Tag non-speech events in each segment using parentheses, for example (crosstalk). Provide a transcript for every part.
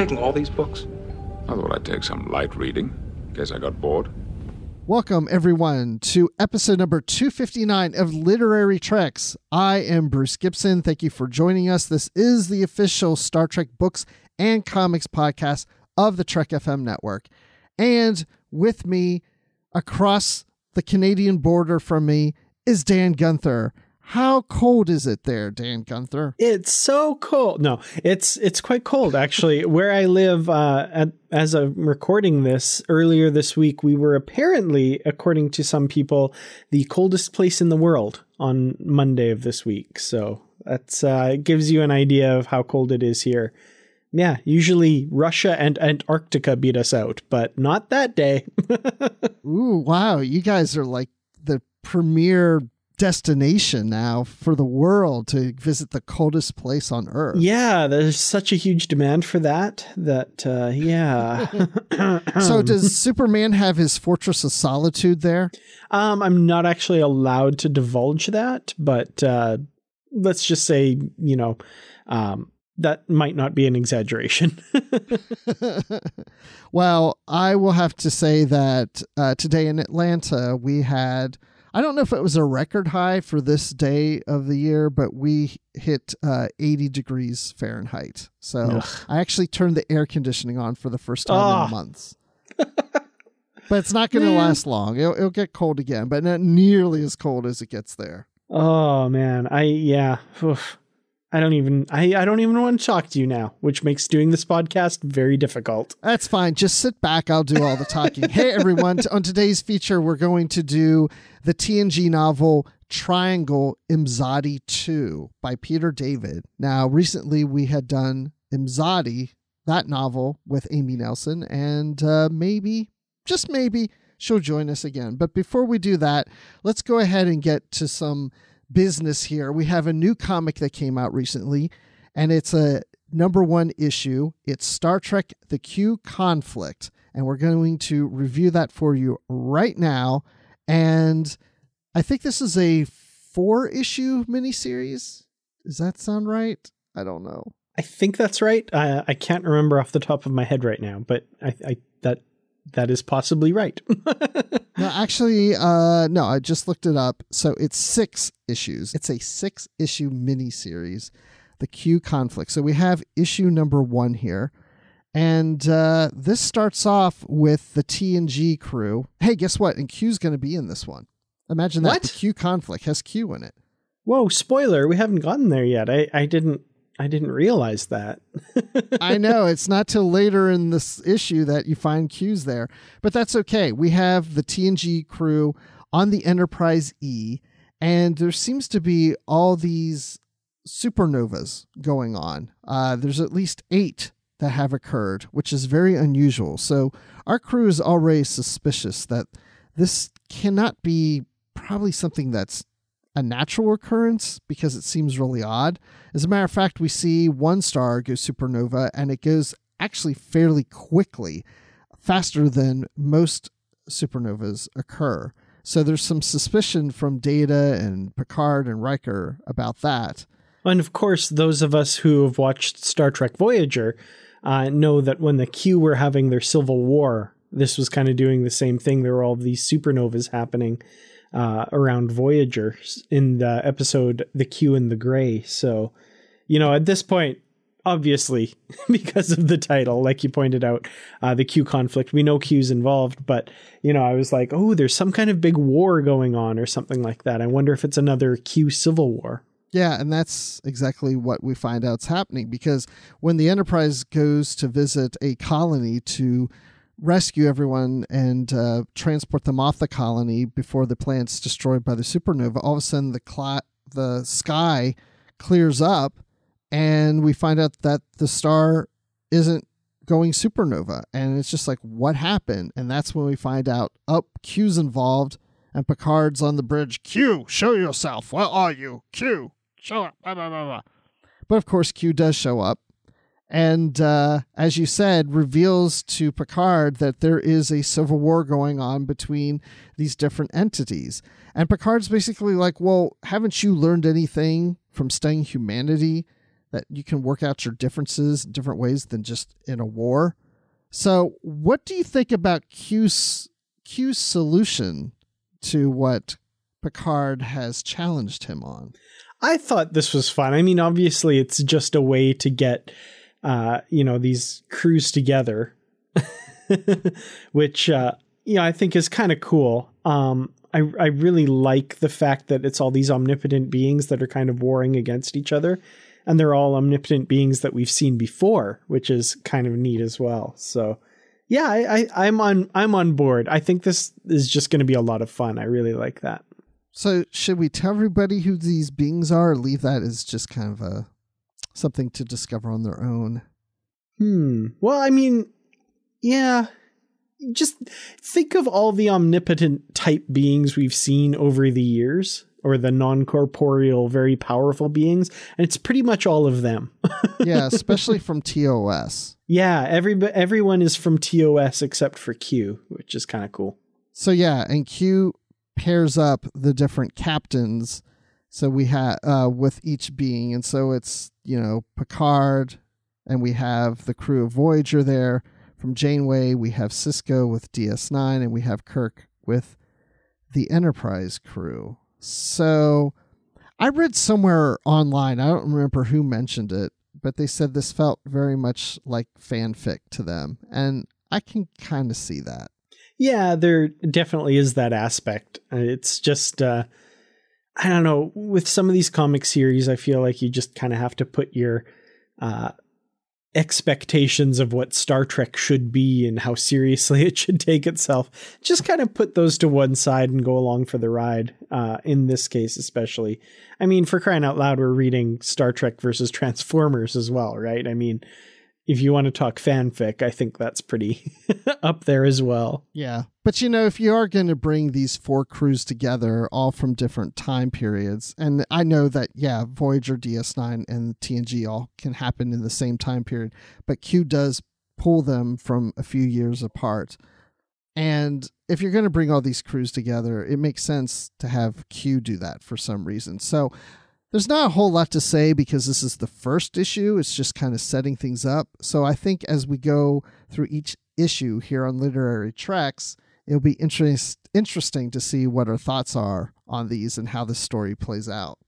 Taking all these books? I thought I'd take some light reading, in case I got bored. Welcome, everyone, to episode number 259 of Literary Treks. I am Bruce Gibson. Thank you for joining us. This is the official Star Trek books and comics podcast of the Trek FM network. And with me, across the Canadian border from me, is Dan Gunther. How cold is it there, Dan Gunther? It's so cold. No, it's it's quite cold actually. (laughs) Where I live, uh, at, as I'm recording this earlier this week, we were apparently, according to some people, the coldest place in the world on Monday of this week. So that's uh, it gives you an idea of how cold it is here. Yeah, usually Russia and Antarctica beat us out, but not that day. (laughs) Ooh, wow. You guys are like the premier destination now for the world to visit the coldest place on earth. yeah, there's such a huge demand for that that uh, yeah. (laughs) So does Superman have his fortress of solitude there? Um, I'm not actually allowed to divulge that, but uh, let's just say, you know, um, that might not be an exaggeration. (laughs) well, I will have to say that uh, today in Atlanta we had I don't know if it was a record high for this day of the year, but we hit uh, 80 degrees Fahrenheit. So Ugh. I actually turned the air conditioning on for the first time Ah. in months. (laughs) but it's not going to last long. It'll, it'll get cold again, but not nearly as cold as it gets there. oh man, I yeah, Oof. I don't even I, I don't even want to talk to you now, which makes doing this podcast very difficult. That's fine. Just sit back. I'll do all the talking. hey, everyone. On today's feature, we're going to do the TNG novel Triangle Imzadi 2 by Peter David. Now, recently we had done Imzadi, that novel, with Amy Nelson, and uh, maybe, just maybe, she'll join us again. But before we do that, let's go ahead and get to some business here. We have a new comic that came out recently, and it's a number one issue. It's Star Trek The Q Conflict. And we're going to review that for you right now. And I think this is a four issue miniseries. Does that sound right? I don't know. I think that's right. I, I can't remember off the top of my head right now, but I, I that that is possibly right. (laughs) No, actually, uh, no, I just looked it up. So it's six issues. It's a six issue miniseries, The Q Conflict. So we have issue number one here. And uh, this starts off with the TNG crew. Hey, guess what? And Q's going to be in this one. Imagine that. What? The Q Conflict has Q in it. Whoa, spoiler! We haven't gotten there yet. I, I didn't I didn't realize that. (laughs) I know it's not till later in this issue that you find Q's there, but that's okay. We have the TNG crew on the Enterprise E, and there seems to be all these supernovas going on. Uh, there's at least eight that have occurred, which is very unusual. So our crew is already suspicious that this cannot be probably something that's a natural occurrence because it seems really odd. As a matter of fact, we see one star go supernova and it goes actually fairly quickly, faster than most supernovas occur. So there's some suspicion from Data and Picard and Riker about that. And of course, those of us who have watched Star Trek Voyager uh, know that when the Q were having their civil war, this was kind of doing the same thing. There were all these supernovas happening uh, around Voyager in the episode The Q and the Gray. So, you know, at this point, obviously, (laughs) because of the title, like you pointed out, uh, the Q conflict, we know Q's involved, but, you know, I was like, oh, there's some kind of big war going on or something like that. I wonder if it's another Q civil war. Yeah, and that's exactly what we find out's happening because when the Enterprise goes to visit a colony to rescue everyone and uh, transport them off the colony before the plant's destroyed by the supernova, all of a sudden the cl- the sky clears up, and we find out that the star isn't going supernova, and it's just like what happened, and that's when we find out up oh, Q's involved. And Picard's on the bridge. Q, show yourself. Where are you? Q, show up. Blah, blah, blah, but of course, Q does show up. And uh, as you said, reveals to Picard that there is a civil war going on between these different entities. And Picard's basically like, Well, haven't you learned anything from studying humanity that you can work out your differences in different ways than just in a war? So, what do you think about Q's, Q's solution to what Picard has challenged him on? I thought this was fun. I mean, obviously, it's just a way to get, uh, you know, these crews together, (laughs) which, uh, you know, I think is kind of cool. Um, I, I really like the fact that it's all these omnipotent beings that are kind of warring against each other. And they're all omnipotent beings that we've seen before, which is kind of neat as well. So, yeah, I, I, I'm on I'm on board. I think this is just going to be a lot of fun. I really like that. So should we tell everybody who these beings are, leave that as just kind of a something to discover on their own? Hmm. Well, I mean, yeah. Just think of all the omnipotent type beings we've seen over the years, or the non corporeal, very powerful beings, and it's pretty much all of them. (laughs) yeah, especially from TOS. Yeah, every everyone is from TOS except for Q, which is kind of cool. So yeah, and Q pairs up the different captains. So we have uh, with each being, and so it's you know Picard, and we have the crew of Voyager there. From Janeway, we have Sisko with DS9, and we have Kirk with the Enterprise crew. So I read somewhere online, I don't remember who mentioned it, but they said this felt very much like fanfic to them. And I can kind of see that. Yeah, there definitely is that aspect. Uh, it's just, uh, I don't know, with some of these comic series, I feel like you just kind of have to put your uh, expectations of what Star Trek should be and how seriously (laughs) it should take itself. Just kind of put those to one side and go along for the ride. Uh, in this case, especially. I mean, for crying out loud, we're reading Star Trek versus Transformers as well, right? I mean, if you want to talk fanfic, I think that's pretty (laughs) up there as well. Yeah. But you know, if you are going to bring these four crews together, all from different time periods, and I know that, yeah, Voyager, DS9, and TNG all can happen in the same time period, but Q does pull them from a few years apart. And if you're going to bring all these crews together, it makes sense to have Q do that for some reason. So there's not a whole lot to say because this is the first issue. It's just kind of setting things up. So I think as we go through each issue here on Literary Treks, it'll be interest, interesting to see what our thoughts are on these and how the story plays out.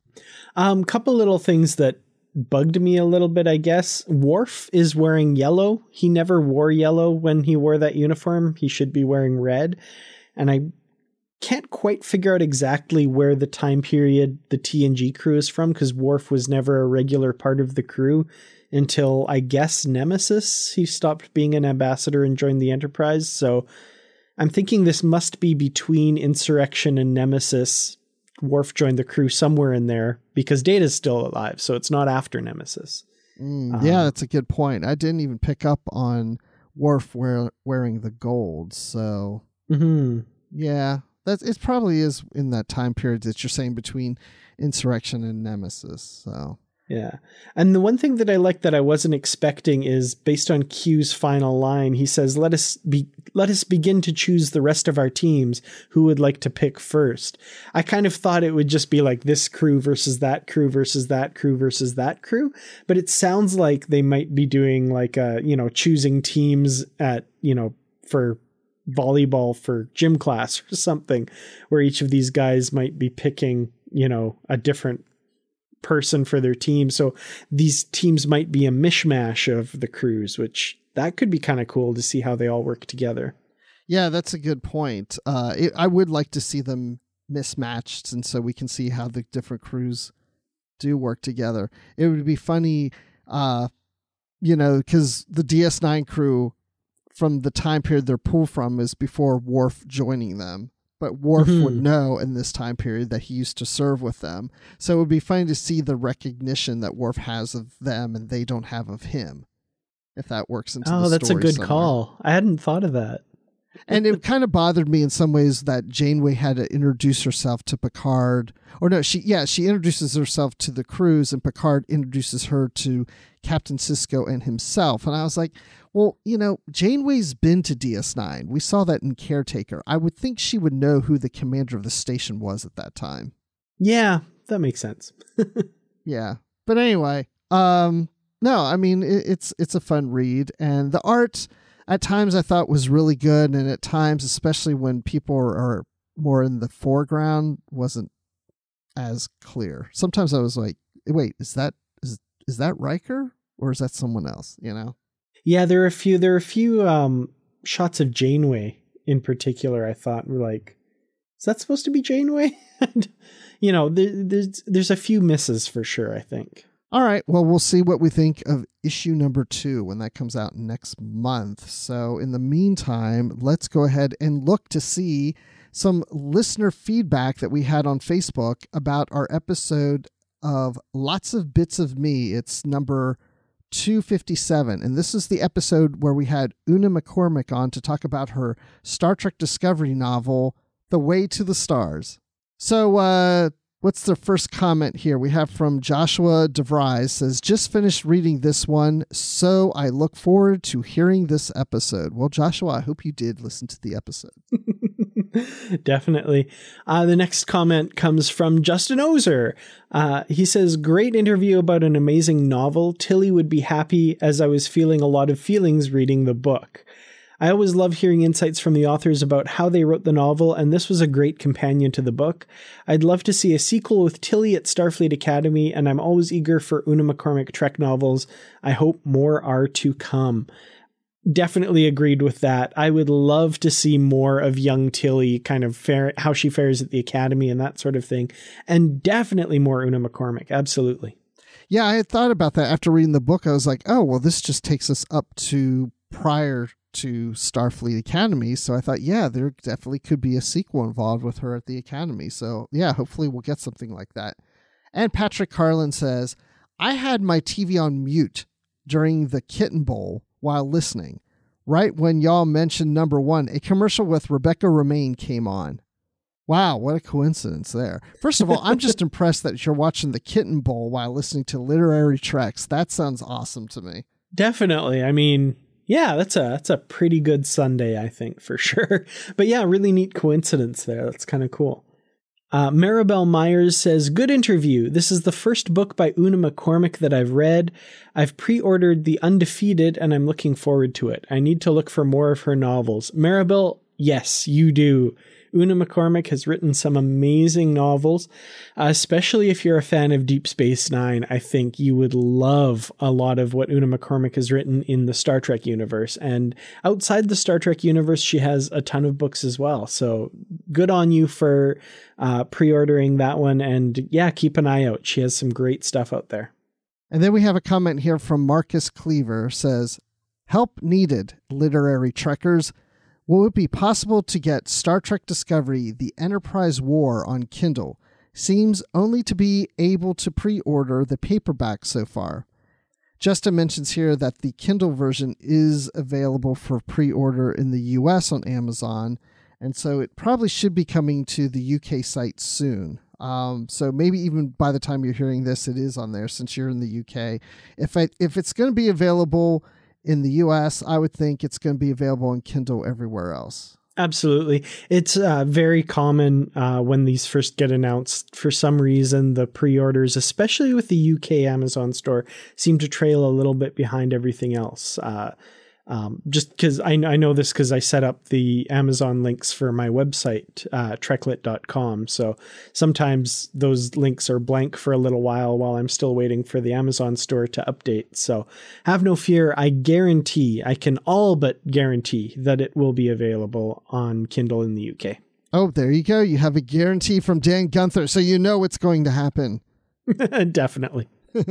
Um, a couple little things that bugged me a little bit, I guess. Worf is wearing yellow. He never wore yellow when he wore that uniform. He should be wearing red. And I can't quite figure out exactly where the time period the TNG crew is from because Worf was never a regular part of the crew until I guess Nemesis. He stopped being an ambassador and joined the Enterprise. So I'm thinking this must be between Insurrection and Nemesis. Worf joined the crew somewhere in there because Data's still alive, so it's not after Nemesis. Mm, um, yeah, that's a good point. I didn't even pick up on Worf wear, wearing the gold, so mm-hmm. yeah, that's it. Probably is in that time period that you're saying between insurrection and nemesis. So Yeah. And the one thing that I like that I wasn't expecting is based on Q's final line, he says, Let us be let us begin to choose the rest of our teams who would like to pick first. I kind of thought it would just be like this crew versus that crew versus that crew versus that crew. But it sounds like they might be doing like a, you know, choosing teams at, you know, for volleyball for gym class or something, where each of these guys might be picking, you know, a different person for their team. So these teams might be a mishmash of the crews, which that could be kind of cool to see how they all work together. Yeah, that's a good point. Uh, it, I would like to see them mismatched, and so we can see how the different crews do work together. It would be funny, uh, you know, because the DS9 crew from the time period they're pulled from is before Worf joining them but Worf mm-hmm. would know in this time period that he used to serve with them. So it would be funny to see the recognition that Worf has of them and they don't have of him. If that works into oh, that's a good somewhere. call. I hadn't thought of that. And it kind of bothered me in some ways that Janeway had to introduce herself to Picard. Or no, she yeah, she introduces herself to the crews and Picard introduces her to Captain Sisko and himself. And I was like, well, you know, Janeway's been to DS9. We saw that in Caretaker. I would think she would know who the commander of the station was at that time. Yeah, that makes sense. (laughs) yeah. But anyway, um no, I mean it, it's it's a fun read and the art at times I thought was really good and at times especially when people are more in the foreground wasn't as clear. Sometimes I was like, wait, is that is is that Riker or is that someone else, you know? Yeah, there are a few. There are a few um, shots of Janeway in particular. I thought were like, is that supposed to be Janeway? (laughs) you know, there, there's there's a few misses for sure. I think. All right. Well, we'll see what we think of issue number two when that comes out next month. So, in the meantime, let's go ahead and look to see some listener feedback that we had on Facebook about our episode of Lots of Bits of Me. It's number 257. And this is the episode where we had Una McCormack on to talk about her Star Trek Discovery novel, The Way to the Stars. So, uh, what's the first comment here? We have from Joshua DeVries says, just finished reading this one, so I look forward to hearing this episode. Well, Joshua, I hope you did listen to the episode. (laughs) Definitely. Uh, the next comment comes from Justin Ozer. Uh, he says, Great interview about an amazing novel. Tilly would be happy as I was feeling a lot of feelings reading the book. I always love hearing insights from the authors about how they wrote the novel, and this was a great companion to the book. I'd love to see a sequel with Tilly at Starfleet Academy, and I'm always eager for Una McCormack Trek novels. I hope more are to come definitely agreed with that. I would love to see more of young Tilly kind of fare, how she fares at the academy and that sort of thing. And definitely more Una McCormack. Absolutely. Yeah, I had thought about that after reading the book. I was like, oh, well, this just takes us up to prior to Starfleet Academy. So I thought, yeah, there definitely could be a sequel involved with her at the Academy. So yeah, hopefully we'll get something like that. And Patrick Carlin says, I had my TV on mute during the Kitten Bowl while listening. Right when y'all mentioned number one, a commercial with Rebecca Romijn came on. Wow, what a coincidence there. First of all, I'm just (laughs) impressed that you're watching the Kitten Bowl while listening to literary treks. That sounds awesome to me. Definitely. I mean, yeah, that's a that's a pretty good Sunday, I think, for (laughs) sure. But yeah, really neat coincidence there. That's kind of cool. Uh, Maribel Myers says, Good interview. This is the first book by Una McCormack that I've read. I've pre ordered The Undefeated and I'm looking forward to it. I need to look for more of her novels. Maribel, yes, you do. Una McCormack has written some amazing novels, uh, especially if you're a fan of Deep Space Nine. I think you would love a lot of what Una McCormack has written in the Star Trek universe. And outside the Star Trek universe, she has a ton of books as well. So good on you for uh, pre ordering that one. And yeah, keep an eye out. She has some great stuff out there. And then we have a comment here from Marcus Cleaver says, Help needed, literary trekkers. Will it be possible to get Star Trek Discovery The Enterprise War on Kindle? Seems only to be able to pre order the paperback so far. Justin mentions here that the Kindle version is available for pre order in the US on Amazon, and so it probably should be coming to the UK site soon. Um, so maybe even by the time you're hearing this, it is on there since you're in the UK. If I, if it's going to be available in the US, I would think it's going to be available on Kindle everywhere else. Absolutely. It's uh, very common uh, when these first get announced. For some reason, the pre orders, especially with the UK Amazon store, seem to trail a little bit behind everything else. Uh, um, just because I, I, know this because I set up the Amazon links for my website, uh, treklit.com. So sometimes those links are blank for a little while while I'm still waiting for the Amazon store to update. So have no fear. I guarantee, I can all but guarantee that it will be available on Kindle in the UK. Oh, there you go. You have a guarantee from Dan Gunther. So you know what's going to happen. (laughs) Definitely. (laughs)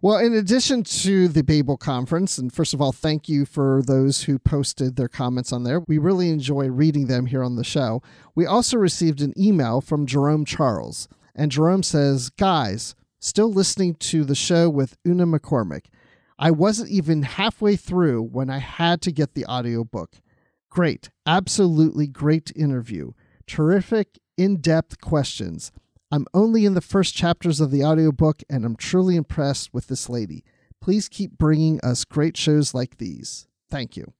Well, in addition to the Babel conference, and first of all, thank you for those who posted their comments on there. We really enjoy reading them here on the show. We also received an email from Jerome Charles, and Jerome says, Guys, still listening to the show with Una McCormack. I wasn't even halfway through when I had to get the audiobook. Great, absolutely great interview. Terrific, in depth questions. I'm only in the first chapters of the audiobook and I'm truly impressed with this lady. Please keep bringing us great shows like these. Thank you.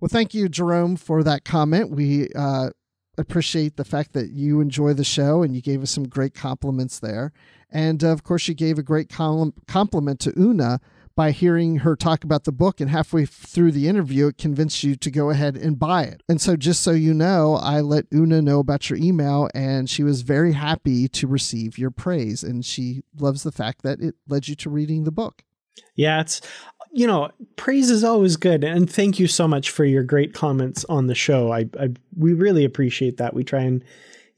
Well, thank you, Jerome, for that comment. We uh, appreciate the fact that you enjoy the show and you gave us some great compliments there. And uh, of course, you gave a great compliment to Una by hearing her talk about the book and halfway through the interview it convinced you to go ahead and buy it. And so just so you know i let una know about your email and she was very happy to receive your praise and she loves the fact that it led you to reading the book. Yeah it's you know praise is always good and thank you so much for your great comments on the show. I, I we really appreciate that. We try and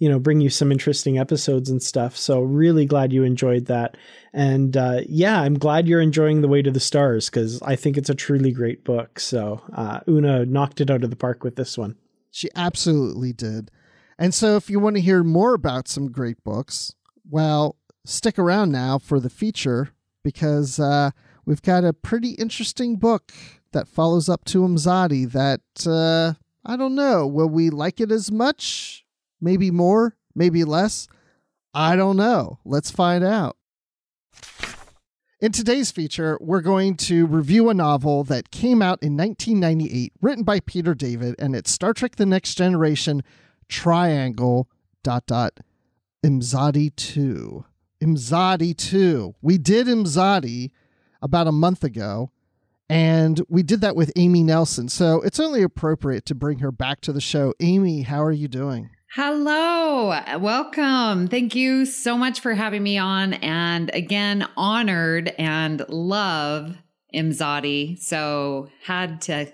you know bring you some interesting episodes and stuff so really glad you enjoyed that and uh, yeah i'm glad you're enjoying the way to the stars because i think it's a truly great book so uh, una knocked it out of the park with this one she absolutely did and so if you want to hear more about some great books well stick around now for the feature because uh, we've got a pretty interesting book that follows up to Imzadi that uh, I don't know. Will we like it as much? Maybe more, maybe less. I don't know. Let's find out. In today's feature, we're going to review a novel that came out in 1998, written by Peter David, and it's Star Trek The Next Generation Triangle dot dot Imzadi 2. Imzadi 2. We did Imzadi about a month ago, and we did that with Amy Nelson. So it's only appropriate to bring her back to the show. Amy, how are you doing? Hello, welcome. Thank you so much for having me on. And again, honored and love Imzadi. So had to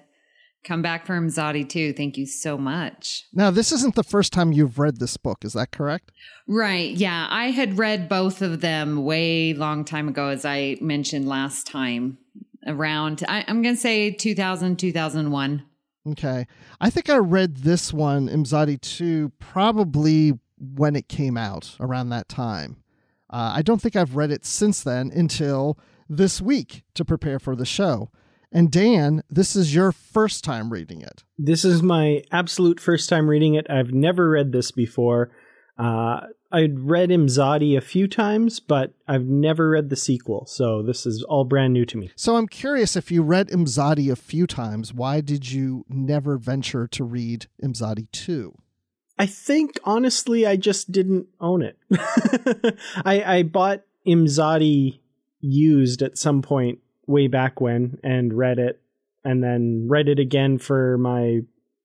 come back for Imzadi too. Thank you so much. Now, this isn't the first time you've read this book, is that correct? Right. Yeah. I had read both of them way long time ago, as I mentioned last time, around, I, am going to say 2000, 2001. Okay. I think I read this one, Imzadi 2, probably when it came out around that time. Uh, I don't think I've read it since then until this week to prepare for the show. And Dan, this is your first time reading it. This is my absolute first time reading it. I've never read this before. Uh, I'd read Imzadi a few times, but I've never read the sequel, so this is all brand new to me. So I'm curious if you read Imzadi a few times, why did you never venture to read Imzadi 2? I think honestly I just didn't own it. (laughs) I, I bought Imzadi used at some point way back when and read it and then read it again for my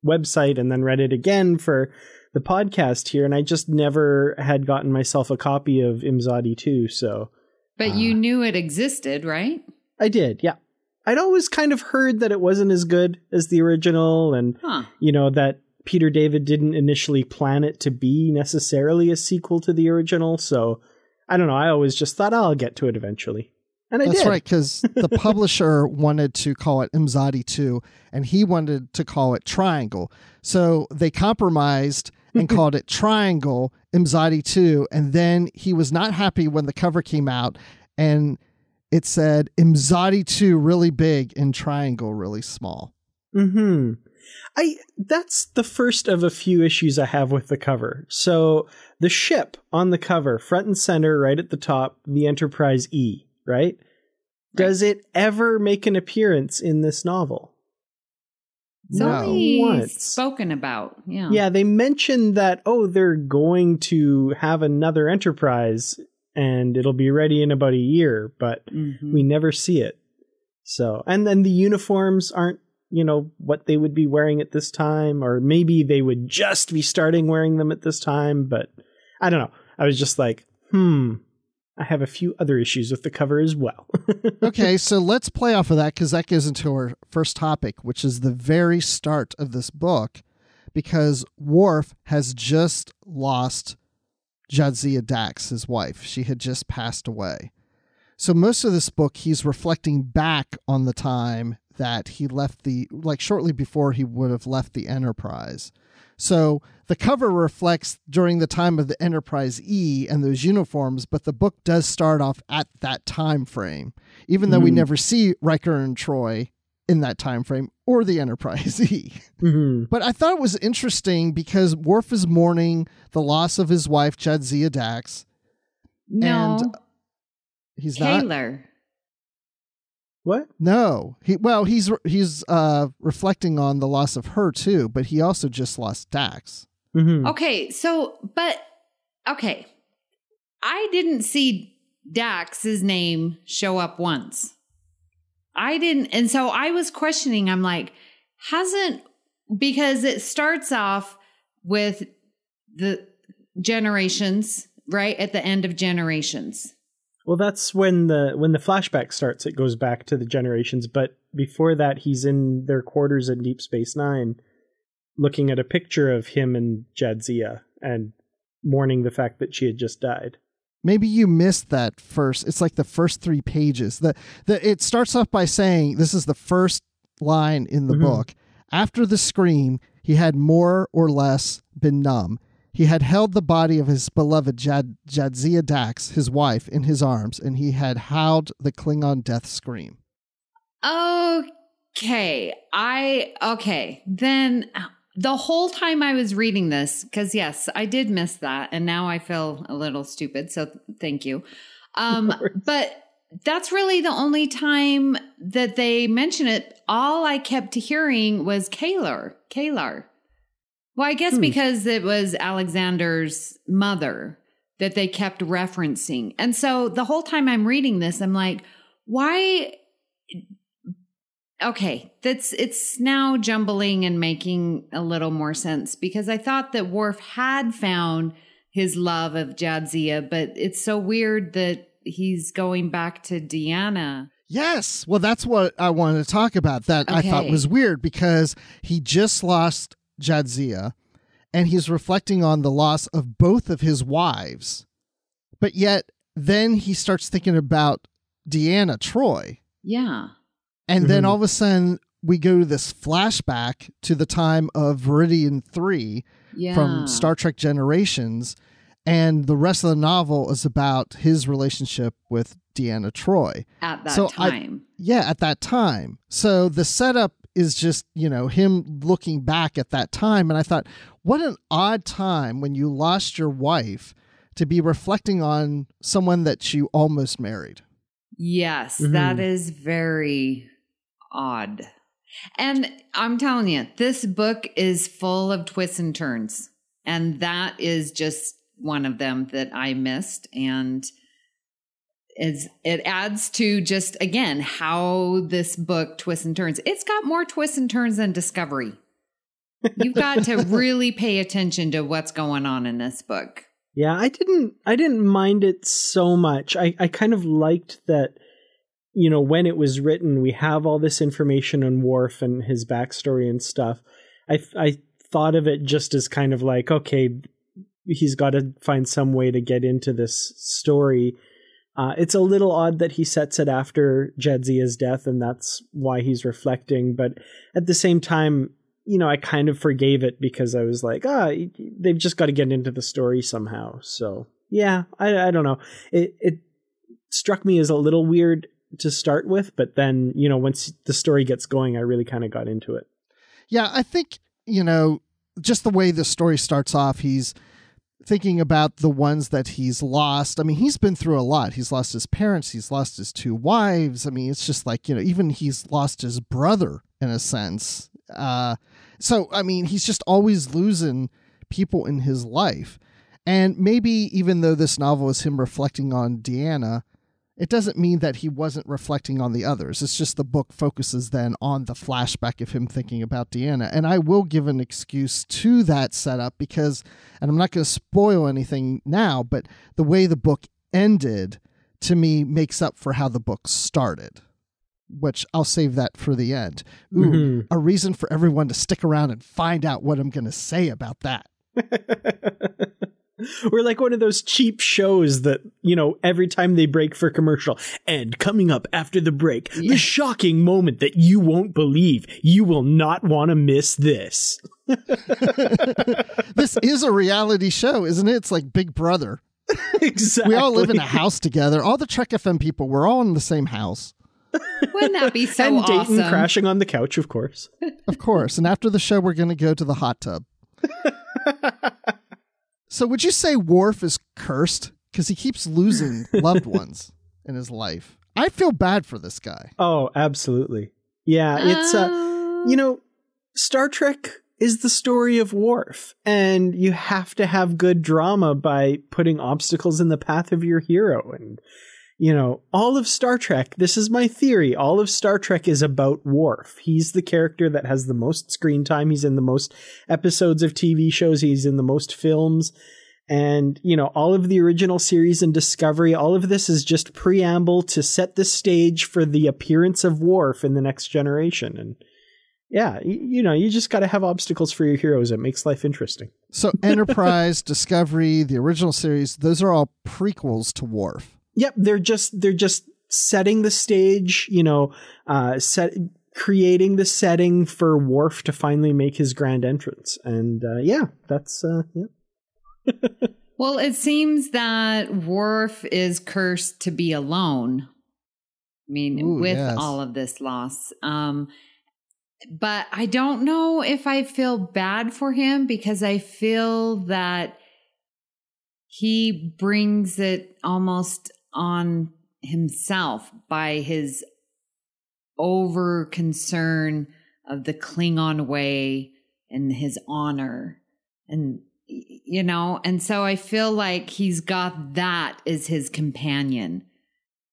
website and then read it again for the podcast here, and I just never had gotten myself a copy of Imzadi 2. So, but uh, you knew it existed, right? I did, yeah. I'd always kind of heard that it wasn't as good as the original, and huh. you know that Peter David didn't initially plan it to be necessarily a sequel to the original. So, I don't know. I always just thought oh, I'll get to it eventually. And I That's did. right, because the (laughs) publisher wanted to call it Imzadi 2, and he wanted to call it Triangle. So they compromised and called it Triangle Imzadi 2. And then he was not happy when the cover came out and it said Imzadi 2 really big and Triangle really small. Hmm. I that's the first of a few issues I have with the cover. So the ship on the cover, front and center, right at the top, the Enterprise E, right? Does it ever make an appearance in this novel? It's No. only Once. spoken about. Yeah. Yeah, they mentioned that oh, they're going to have another Enterprise and it'll be ready in about a year, but Mhm. we never see it. So, and then the uniforms aren't, you know, what they would be wearing at this time, or maybe they would just be starting wearing them at this time, but I don't know. I was just like, hmm, I have a few other issues with the cover as well. (laughs) okay, so let's play off of that because that goes into our first topic, which is the very start of this book, because Worf has just lost Jadzia Dax, his wife. She had just passed away. So most of this book, he's reflecting back on the time that he left the, like shortly before he would have left the Enterprise. So the cover reflects during the time of the Enterprise E and those uniforms, but the book does start off at that time frame, even though we Mhm. never see Riker and Troi in that time frame or the Enterprise (laughs) E. Mhm. But I thought it was interesting because Worf is mourning the loss of his wife Jadzia Dax. No. and- He's not. Taylor. What? No, he well, he's he's uh, reflecting on the loss of her too, but he also just lost Dax. Mhm. Okay, so but okay. I didn't see Dax's name show up once. I didn't and so I was questioning I'm like hasn't because it starts off with the generations, right? At the end of generations. Well, that's when the when the flashback starts. It goes back to the generations, but before that, he's in their quarters in Deep Space Nine, looking at a picture of him and Jadzia and mourning the fact that she had just died. Maybe you missed that first. It's like the first three pages. The the it starts off by saying this is the first line in the Mhm. book. After the scream, he had more or less been numb. He had held the body of his beloved Jad, Jadzia Dax, his wife, in his arms, and he had howled the Klingon death scream. Okay. I okay. Then the whole time I was reading this cuz yes, I did miss that and now I feel a little stupid, so thank you. Um but that's really the only time that they mention it. All I kept hearing was K'Ehleyr. K'Ehleyr. Well, I guess Hmm. because it was Alexander's mother that they kept referencing. And so the whole time I'm reading this, I'm like, why okay that's it's now jumbling and making a little more sense because i thought that Worf had found his love of jadzia but it's so weird that he's going back to deanna Yes. Well, that's what I wanted to talk about. That I thought was weird because he just lost Jadzia and he's reflecting on the loss of both of his wives. But yet, then he starts thinking about Deanna Troi. yeah And then Mhm. all of a sudden, we go to this flashback to the time of Veridian 3 yeah from Star Trek Generations. And the rest of the novel is about his relationship with Deanna Troi. at that so I- time Yeah, at that time. So the setup is just, you know, him looking back at that time. And I thought, what an odd time when you lost your wife to be reflecting on someone that you almost married. yes Mhm. that is very odd and i'm telling you this book is full of twists and turns and that is just one of them that i missed and is it adds to just again how this book twists and turns it's got more twists and turns than discovery you've got to (laughs) really pay attention to what's going on in this book Yeah, I didn't I didn't mind it so much. I, I kind of liked that you know, when it was written, we have all this information on Worf and his backstory and stuff. I I thought of it just as kind of like, okay, he's got to find some way to get into this story. Uh, it's a little odd that he sets it after Jadzia's death, and that's why he's reflecting. But at the same time, you know, I kind of forgave it because I was like, ah, they've just got to get into the story somehow. So yeah, I, I don't know. It it struck me as a little weird to start with, but then you know, once the story gets going, I really kind of got into it. Yeah, I think, you know, just the way the story starts off, he's thinking about the ones that he's lost. I mean, he's been through a lot. He's lost his parents, he's lost his two wives. I mean, it's just like, you know, even he's lost his brother in a sense. Uh, so, I mean, he's just always losing people in his life. And maybe even though this novel is him reflecting on Deanna, it doesn't mean that he wasn't reflecting on the others. It's just the book focuses then on the flashback of him thinking about Deanna. And I will give an excuse to that setup because, and I'm not going to spoil anything now, but the way the book ended to me makes up for how the book started, which I'll save that for the end. Ooh, Mm-hmm. a reason for everyone to stick around and find out what I'm going to say about that. (laughs) (laughs) We're like one of those cheap shows that, you know, every time they break for commercial. And coming up after the break, the shocking moment that you won't believe. You will not want to miss this. (laughs) This is a reality show, isn't it? It's like Big Brother. (laughs) exactly. We all live in a house together. All the Trek FM people, we're all in the same house. Wouldn't that be so and Dayton awesome? crashing on the couch, of course. Of course. And after the show, we're going to go to the hot tub. So, would you say Worf is cursed? Because he keeps losing (laughs) loved ones in his life. I feel bad for this guy. Oh, absolutely. Yeah, it's uh, Uh, you know, Star Trek is the story of Worf, and you have to have good drama by putting obstacles in the path of your hero. And, you know, all of Star Trek, this is my theory, all of Star Trek is about Worf. He's the character that has the most screen time, he's in the most episodes of TV shows, he's in the most films. And, you know, all of the original series and Discovery, all of this is just preamble to set the stage for the appearance of Worf in the next generation. And yeah, you, know, you just got to have obstacles for your heroes. It makes life interesting. So, Enterprise, (laughs) Discovery, the original series, those are all prequels to Worf. Yep, they're just they're just setting the stage, you know, uh set creating the setting for Worf to finally make his grand entrance. And uh yeah, that's uh yeah. (laughs) Well, it seems that Worf is cursed to be alone. I mean, Ooh, with yes. all of this loss. Um, but I don't know if I feel bad for him because I feel that he brings it almost on himself by his over concern of the Klingon way and his honor. And you know and so i feel like he's got that as his companion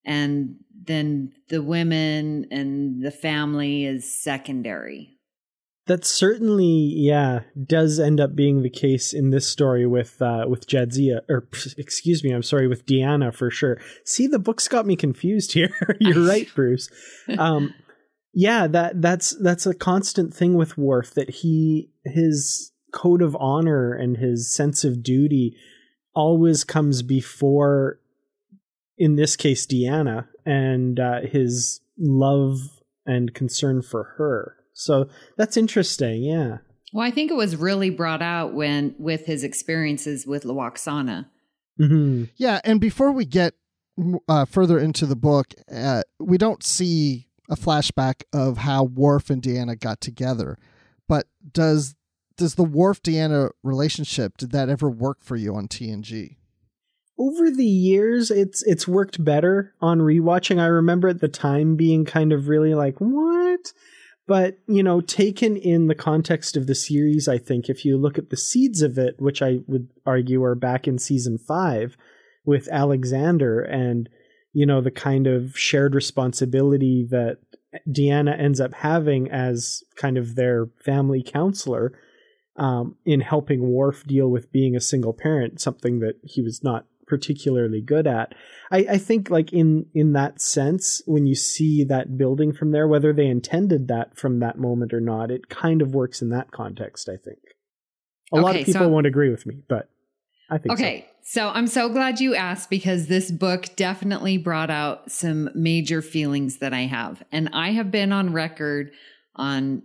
and then the women and the family is secondary That certainly, yeah, does end up being the case in this story with uh, with Jadzia, or excuse me, I'm sorry, with Deanna for sure. See, the book's got me confused (laughs) here. You're right, (laughs) Bruce. Um, yeah, that that's that's a constant thing with Worf that he his code of honor and his sense of duty always comes before, in this case, Deanna and uh, his love and concern for her. So that's interesting. Yeah. well i think it was really brought out when with his experiences with Lwaxana. hmm Yeah, and before we get uh, further into the book, uh, we don't see a flashback of how Worf and Deanna got together. But does does the Worf Deanna relationship did that ever work for you on TNG? Over the years, it's it's worked better on rewatching. I remember at the time being kind of really like, what? But, you know, taken in the context of the series, I think if you look at the seeds of it, which I would argue are back in season five with Alexander and, you know, the kind of shared responsibility that Deanna ends up having as kind of their family counselor um, in helping Worf deal with being a single parent, something that he was not particularly good at. I, I think like in in that sense, when you see that building from there, whether they intended that from that moment or not, it kind of works in that context, I think. A lot of people so- won't agree with me, but I think so. Okay, so I'm so glad you asked because this book definitely brought out some major feelings that I have. And I have been on record on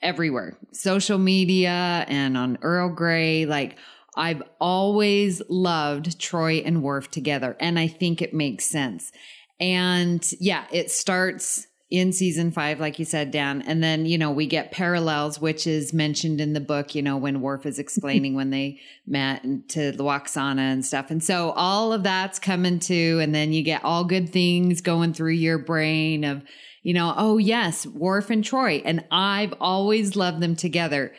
everywhere social media and on Earl Grey. Like, I've always loved Troi and Worf together, and I think it makes sense. And yeah, it starts in season five, like you said, Dan. And then, you know, we get parallels, which is mentioned in the book, you know, when Worf is explaining when they (laughs) met to the and stuff. And so all of that's coming to, and then you get all good things going through your brain of, you know, oh, yes, Worf and Troi. And I've always loved them together.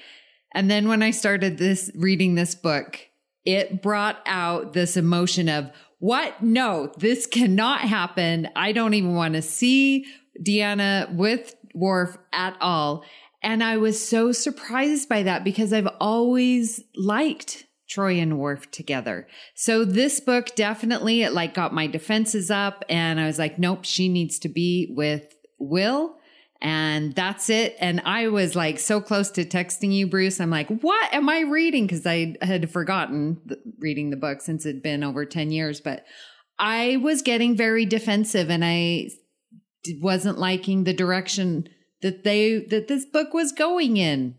And then when I started this reading this book, it brought out this emotion of, what? No, this cannot happen. I don't even want to see Deanna with Worf at all. And I was so surprised by that because I've always liked Troi and Worf together. So this book definitely it like got my defenses up and I was like, nope, she needs to be with Will. And that's it. And I was like so close to texting you, Bruce. I'm like, what am I reading? Because I had forgotten the, reading the book since it'd been over 10 years. But I was getting very defensive and I wasn't liking the direction that they that this book was going in.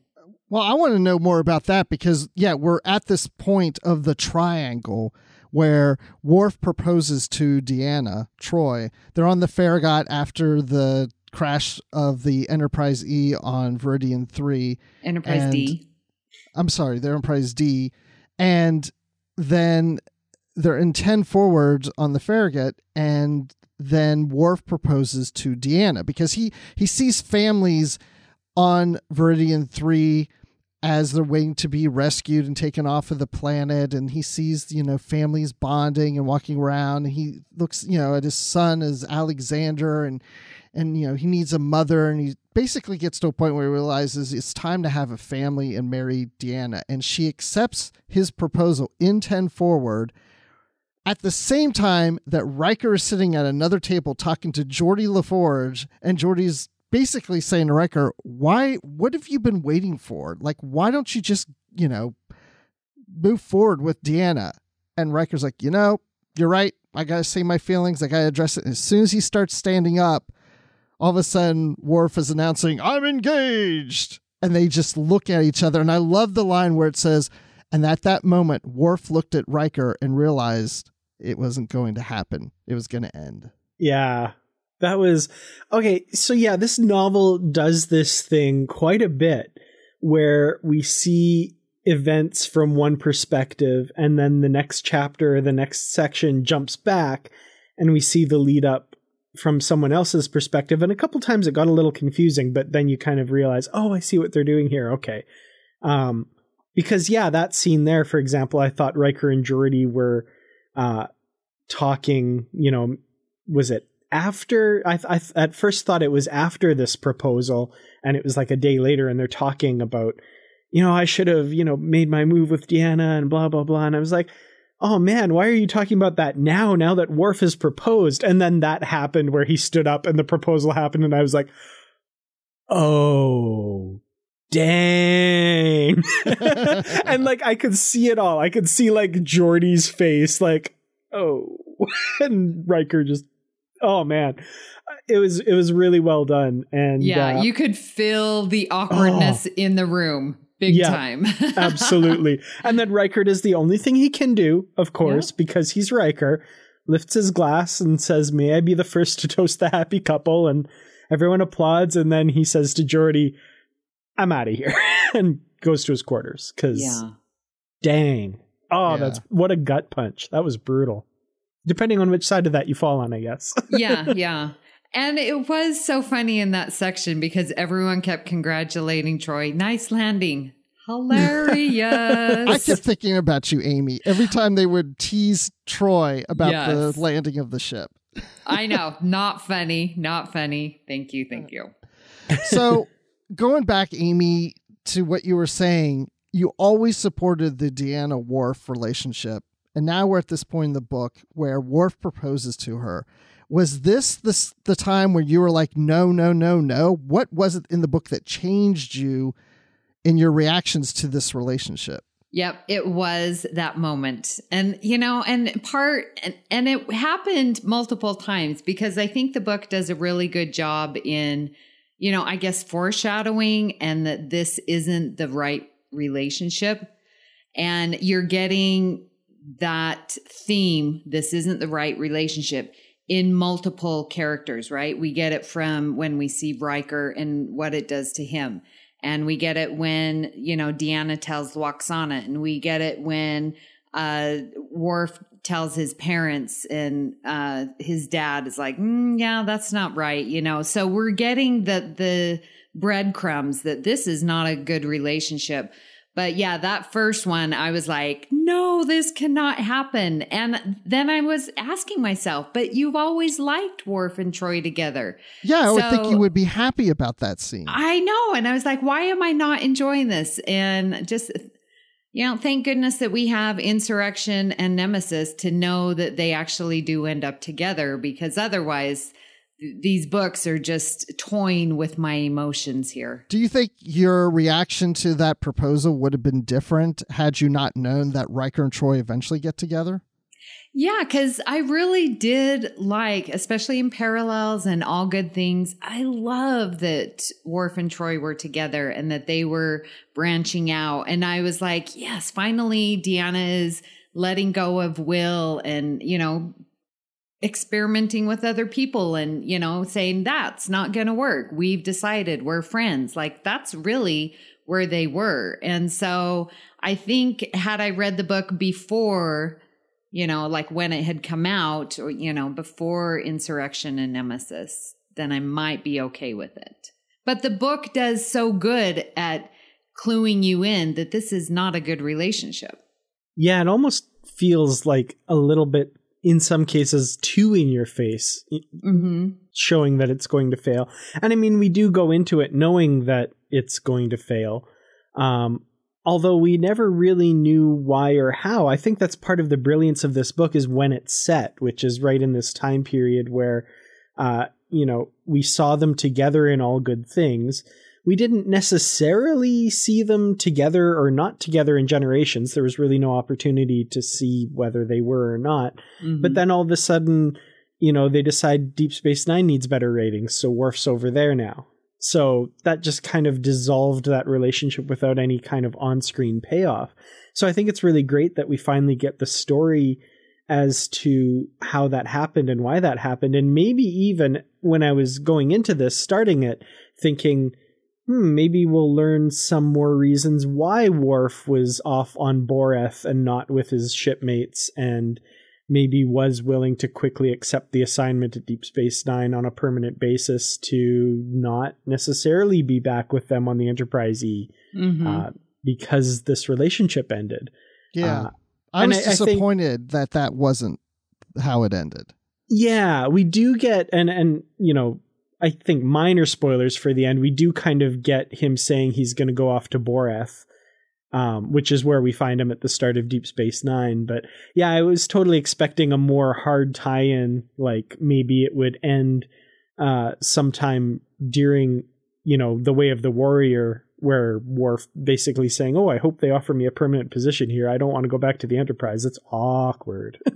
Well, I want to know more about that because yeah, we're at this point of the triangle where Worf proposes to Deanna Troi. They're on the Farragut after the crash of the Enterprise E on Veridian 3. Enterprise and, D. I'm sorry, the Enterprise D. And then they're in 10 forwards on the Farragut and then Worf proposes to Deanna because he he sees families on Veridian 3 as they're waiting to be rescued and taken off of the planet and he sees you know families bonding and walking around and he looks you know at his son as Alexander and and you know he needs a mother and he basically gets to a point where he realizes it's time to have a family and marry Deanna and she accepts his proposal in 10 forward at the same time that Riker is sitting at another table talking to Geordi LaForge, and Geordi's basically saying to Riker, "Why? What have you been waiting for? Like, why don't you just, you know, move forward with Deanna?" And Riker's like, "You know, you're right. I gotta say my feelings. I gotta address it." And as soon as he starts standing up, all of a sudden Worf is announcing, "I'm engaged," and they just look at each other. And I love the line where it says. And at that moment, Worf looked at Riker and realized it wasn't going to happen. It was going to end. Yeah. That was okay. So, yeah, this novel does this thing quite a bit where we see events from one perspective, and then the next chapter, the next section jumps back, and we see the lead up from someone else's perspective. And a couple times it got a little confusing, but then you kind of realize, oh, I see what they're doing here. Okay. Um, because yeah, that scene there, for example, I thought Riker and Geordi were uh, talking. You know, was it after? I, I at first thought it was after this proposal, and it was like a day later, and they're talking about, you know, I should have, you know, made my move with Deanna and blah blah blah, and I was like. Oh man, why are you talking about that now? Now that Worf has proposed, and then that happened where he stood up and the proposal happened, and I was like, "Oh, dang. (laughs) and like I could see it all. I could see like Geordi's face, like, oh (laughs) and Riker just oh man. It was it was really well done. And Yeah, uh, you could feel the awkwardness Oh. in the room. Big Yeah, time. (laughs) absolutely. And then Riker does the only thing he can do, of course, because he's Riker, lifts his glass and says, May I be the first to toast the happy couple? And everyone applauds. And then he says to Geordi, I'm out of here (laughs) and goes to his quarters. Cause yeah. dang. Oh, Yeah. that's what a gut punch. That was brutal. Depending on which side of that you fall on, I guess. (laughs) yeah, yeah. And it was so funny in that section because everyone kept congratulating Troi. Nice landing. (laughs) Hilarious. I kept thinking about you, Amy, every time they would tease Troi about Yes. the landing of the ship. I know. Not funny. Not funny. Thank you. Thank you. So, going back, Amy, to what you were saying, you always supported the Deanna Worf relationship. And now we're at this point in the book where Worf proposes to her. Was this the, the time where you were like, no, no, no, no? What was it in the book that changed you in your reactions to this relationship? Yep, it was that moment. And you know, and part and, and it happened multiple times because I think the book does a really good job in, you know, I guess foreshadowing and that this isn't the right relationship. And you're getting that theme, this isn't the right relationship in multiple characters, right? We get it from when we see Riker and what it does to him. And we get it when, you know, Deanna tells Lwaxana and we get it when uh Worf tells his parents and uh his dad is like, mm, yeah, that's not right, you know. So we're getting the the breadcrumbs that this is not a good relationship. But yeah, that first one, I was like, no, this cannot happen. And then I was asking myself, but you've always liked Worf and Troi together. Yeah, I would think you would be happy about that scene. I know. And I was like, why am I not enjoying this? And just, you know, thank goodness that we have Insurrection and Nemesis to know that they actually do end up together because otherwise, th- these books are just toying with my emotions here. Do you think your reaction to that proposal would have been different had you not known that Riker and Troi eventually get together? Yeah, because I really did like, especially in parallels and all good things. I love that Worf and Troi were together and that they were branching out. And I was like, yes, finally, Deanna is letting go of Will and, you know, experimenting with other people and, you know, saying that's not going to work. We've decided we're friends. Like that's really where they were. And so I think had I read the book before, you know, like when it had come out or, you know, before Insurrection and Nemesis, then I might be okay with it. But the book does so good at cluing you in that this is not a good relationship. Yeah, it almost feels like a little bit, in some cases, too in your face, Mm-hmm. showing that it's going to fail. And I mean, we do go into it knowing that it's going to fail. Um, although we never really knew why or how. I think that's part of the brilliance of this book is when it's set, which is right in this time period where, uh, you know, we saw them together in all good things. We didn't necessarily see them together or not together in generations. There was really no opportunity to see whether they were or not. Mm-hmm. But then all of a sudden, you know, they decide Deep Space Nine needs better ratings, so Worf's over there now. So that just kind of dissolved that relationship without any kind of on screen payoff. So I think it's really great that we finally get the story as to how that happened and why that happened. And maybe even when I was going into this, starting it, thinking, hmm, maybe we'll learn some more reasons why Worf was off on Boreth and not with his shipmates and maybe was willing to quickly accept the assignment at Deep Space Nine on a permanent basis to not necessarily be back with them on the Enterprise E Mm-hmm. uh, because this relationship ended. Yeah. Uh, I was I- I think- disappointed that that wasn't how it ended. Yeah, we do get and and you know, I think minor spoilers for the end. We do kind of get him saying he's going to go off to Boreth, um, which is where we find him at the start of Deep Space Nine. But yeah, I was totally expecting a more hard tie-in, like maybe it would end uh, sometime during you know the Way of the Warrior. Where Worf basically saying, "Oh, I hope they offer me a permanent position here. I don't want to go back to the Enterprise. It's awkward." (laughs)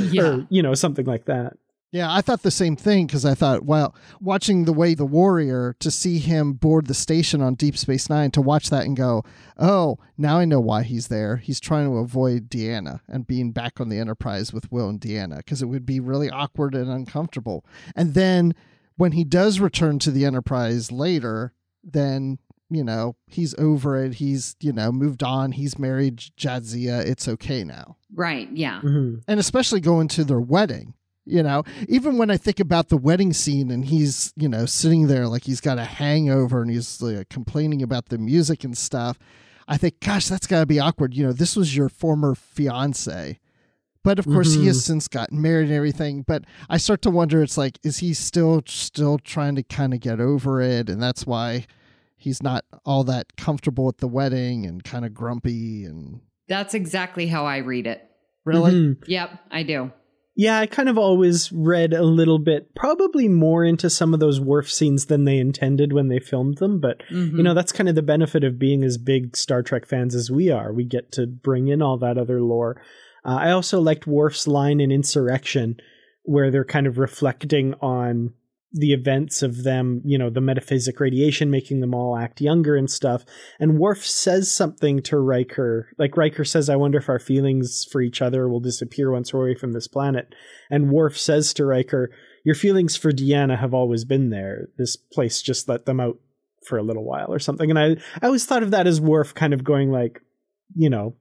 Yeah. or you know something like that. Yeah, I thought the same thing because I thought, well, watching The Way the Warrior, to see him board the station on Deep Space Nine, to watch that and go, oh, now I know why he's there. He's trying to avoid Deanna and being back on the Enterprise with Will and Deanna because it would be really awkward and uncomfortable. And then when he does return to the Enterprise later, then, you know, he's over it. He's, you know, moved on. He's married Jadzia. It's okay now Right. Yeah. Mhm. and especially going to their wedding you know even when i think about the wedding scene and he's you know sitting there like he's got a hangover and he's like, complaining about the music and stuff i think gosh that's got to be awkward you know this was your former fiance but of course he has since gotten married and everything but i start to wonder it's like is he still still trying to kind of get over it and that's why he's not all that comfortable at the wedding and kind of grumpy and That's exactly how I read it. really Mhm. Yep, I do. Yeah, I kind of always read a little bit, probably more into some of those Worf scenes than they intended when they filmed them. But Mhm. you know, that's kind of the benefit of being as big Star Trek fans as we are. We get to bring in all that other lore. Uh, I also liked Worf's line in Insurrection, where they're kind of reflecting on the events of them, you know, the metaphysic radiation making them all act younger and stuff. And Worf says something to Riker. Like Riker says, I wonder if our feelings for each other will disappear once we're away from this planet. And Worf says to Riker, Your feelings for Deanna have always been there. This place just let them out for a little while or something. And I, I always thought of that as Worf kind of going like, you know,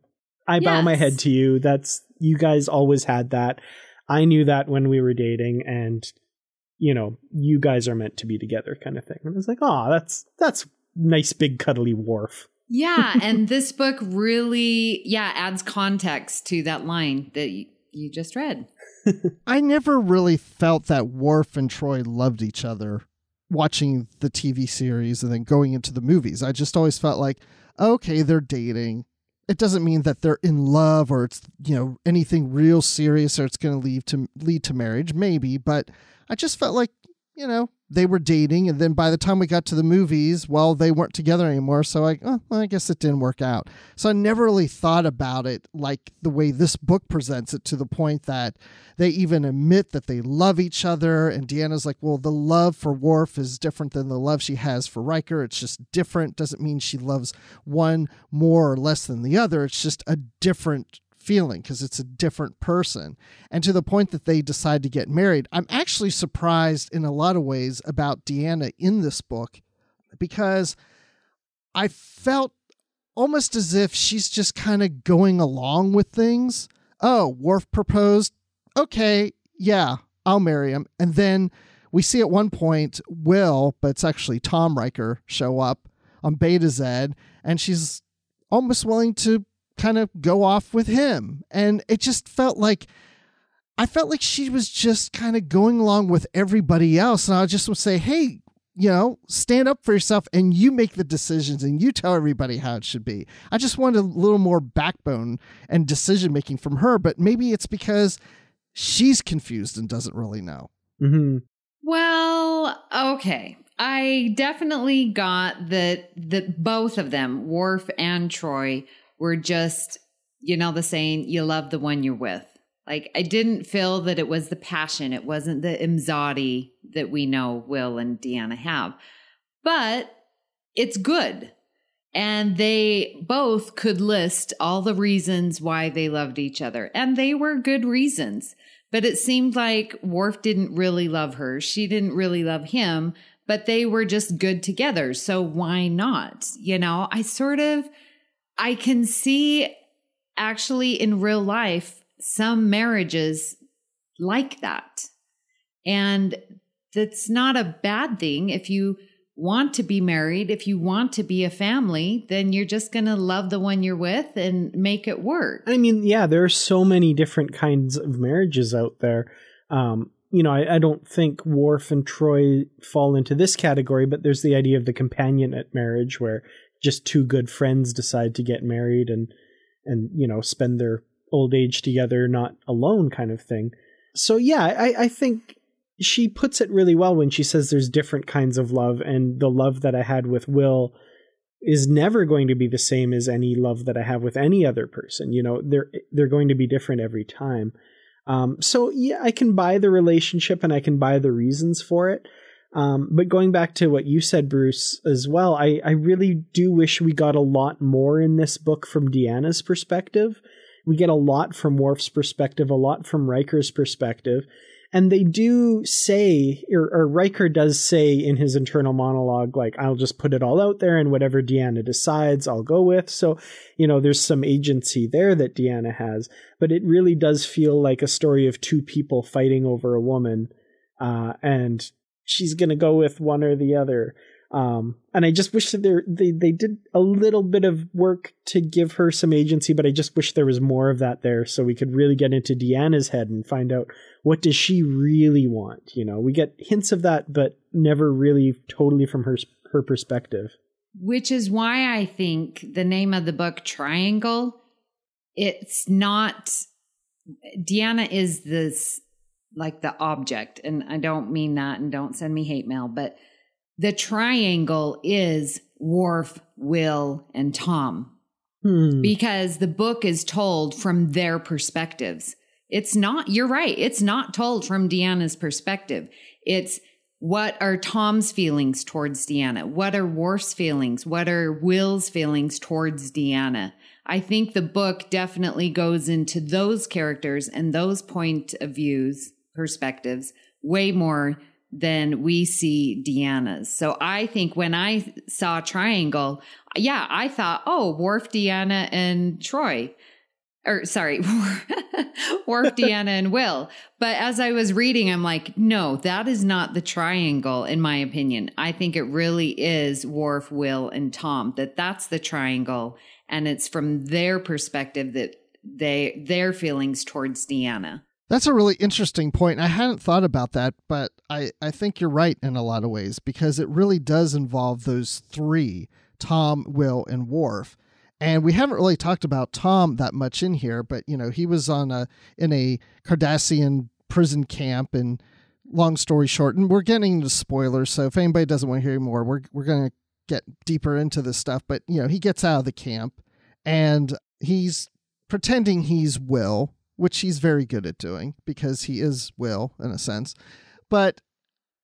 I bow my head to you. That's you guys always had that. I knew that when we were dating and you know, you guys are meant to be together kind of thing. And I was like, oh, that's that's nice big cuddly Worf. Yeah, (laughs) and this book really, yeah, adds context to that line that you, you just read. I never really felt that Worf and Troi loved each other watching the TV series and then going into the movies. I just always felt like, okay, they're dating. It doesn't mean that they're in love or it's, you know, anything real serious or it's going to lead to lead to marriage, maybe, but I just felt like, you know, they were dating and then by the time we got to the movies, well, they weren't together anymore, so I oh, well, I guess it didn't work out. So I never really thought about it like the way this book presents it to the point that they even admit that they love each other. And Deanna's like, well, the love for Worf is different than the love she has for Riker. It's just different. Doesn't mean she loves one more or less than the other. It's just a different feeling because it's a different person. And to the point that they decide to get married, I'm actually surprised in a lot of ways about Deanna in this book because I felt almost as if she's just kind of going along with things. Oh, Worf proposed. Okay, yeah, I'll marry him. And then we see at one point Will, but it's actually Tom Riker, show up on Betazed, and she's almost willing to kind of go off with him. And it just felt like I felt like she was just kind of going along with everybody else. And I just would say, hey, you know, stand up for yourself and you make the decisions and you tell everybody how it should be. I just wanted a little more backbone and decision making from her, but maybe it's because she's confused and doesn't really know. Mm-hmm. Well, okay. I definitely got that that both of them, Worf and Troi, were just, you know, the saying, you love the one you're with. Like I didn't feel that it was the passion. It wasn't the Imzadi that we know Will and Deanna have. But it's good. And they both could list all the reasons why they loved each other. And they were good reasons. But it seemed like Worf didn't really love her. She didn't really love him, but they were just good together. So why not? You know, I sort of, I can see actually in real life some marriages like that. And that's not a bad thing. If you want to be married, if you want to be a family, then you're just going to love the one you're with and make it work. I mean, yeah, there are so many different kinds of marriages out there. Um, you know, I, I don't think Worf and Troy fall into this category, but there's the idea of the companionate marriage where just two good friends decide to get married and and you know spend their old age together, not alone, kind of thing. So yeah, I, I think she puts it really well when she says there's different kinds of love, and the love that I had with Will is never going to be the same as any love that I have with any other person. You know, they're they're going to be different every time. Um, so yeah, I can buy the relationship and I can buy the reasons for it. Um, but going back to what you said, Bruce, as well, I, I really do wish we got a lot more in this book from Deanna's perspective. We get a lot from Worf's perspective, a lot from Riker's perspective. And they do say, or, or Riker does say in his internal monologue, like, I'll just put it all out there and whatever Deanna decides, I'll go with. So, you know, there's some agency there that Deanna has, but it really does feel like a story of two people fighting over a woman. Uh, and she's going to go with one or the other. Um, and I just wish that there, they, they did a little bit of work to give her some agency, but I just wish there was more of that there so we could really get into Deanna's head and find out what does she really want. You know, we get hints of that, but never really totally from her, her perspective. Which is why I think the name of the book, Triangle, it's not, Deanna is this like the object. And I don't mean that and don't send me hate mail, but the triangle is Worf, Will, and Tom. Hmm. Because the book is told from their perspectives. It's not, you're right, it's not told from Deanna's perspective. It's what are Tom's feelings towards Deanna? What are Worf's feelings? What are Will's feelings towards Deanna? I think the book definitely goes into those characters and those point of views, perspectives, way more than we see Deanna's. So I think when I saw Triangle, yeah, I thought, oh, Worf, Deanna, and Troi. or sorry, (laughs) Worf, (laughs) Deanna, and Will. But as I was reading, I'm like, no, that is not the triangle, in my opinion. I think it really is Worf, Will, and Tom. That that's the triangle, and it's from their perspective that they their feelings towards Deanna. That's a really interesting point. I hadn't thought about that, but I, I think you're right in a lot of ways because it really does involve those three Tom, Will, and Worf and we haven't really talked about Tom that much in here, but you know, he was on a in a Cardassian prison camp and long story short, and we're getting into spoilers, so if anybody doesn't want to hear more, we're we're gonna get deeper into this stuff. But you know, he gets out of the camp and he's pretending he's Will, which he's very good at doing because he is Will in a sense. But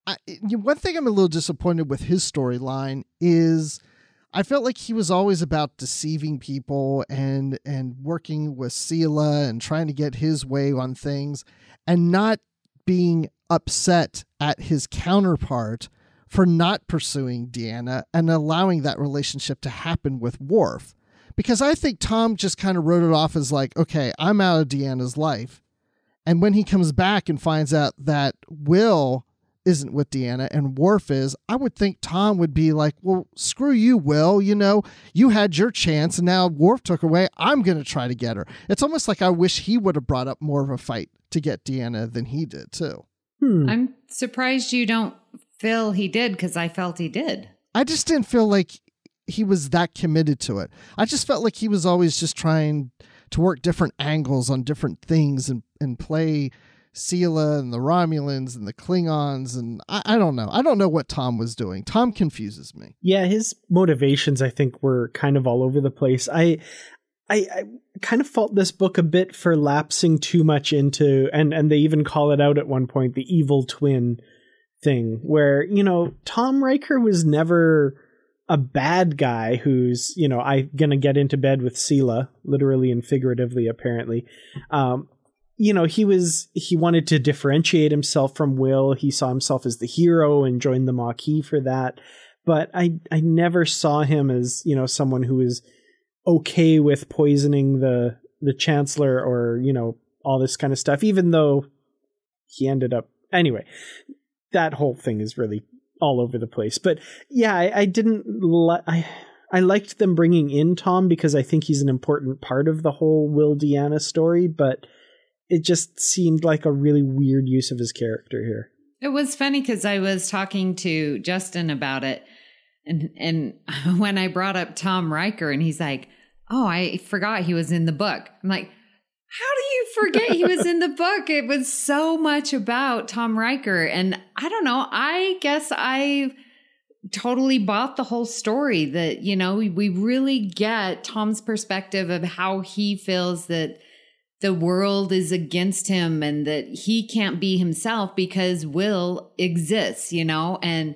I, one thing I'm a little disappointed with his storyline is I felt like he was always about deceiving people and and working with Sela and trying to get his way on things and not being upset at his counterpart for not pursuing Deanna and allowing that relationship to happen with Worf. Because I think Tom just kind of wrote it off as like, okay, I'm out of Deanna's life. And when he comes back and finds out that Will isn't with Deanna and Worf is, I would think Tom would be like, well, screw you, Will. You know, you had your chance and now Worf took away. I'm going to try to get her. It's almost like I wish he would have brought up more of a fight to get Deanna than he did, too. Hmm. I'm surprised you don't feel he did because I felt he did. I just didn't feel like he was that committed to it. I just felt like he was always just trying to work different angles on different things and, and play Sela and the Romulans and the Klingons and I, I, don't know. I don't know what Tom was doing. Tom confuses me. Yeah, his motivations I think were kind of all over the place. I I, I kind of fault this book a bit for lapsing too much into and and they even call it out at one point the evil twin thing where you know Tom Riker was never a bad guy who's you know I gonna get into bed with Sela literally and figuratively apparently. Um you know he was he wanted to differentiate himself from will. He saw himself as the hero and joined the maquis for that. But i i never saw him as you know someone who was okay with poisoning the the chancellor or you know all this kind of stuff even though he ended up anyway that whole thing is really all over the place but yeah i, I didn't li- i I liked them bringing in Tom because I think he's an important part of the whole Will Deanna story, but it just seemed like a really weird use of his character here. It was funny because I was talking to Justin about it, and and (laughs) when I brought up Tom Riker, and he's like, "Oh, I forgot he was in the book." I'm like, "How do forget he was in the book? It was so much about Tom Riker." And I don't know. I guess I totally bought the whole story. That you know, we, really get Tom's perspective of how he feels that the world is against him and that he can't be himself because Will exists, you know? And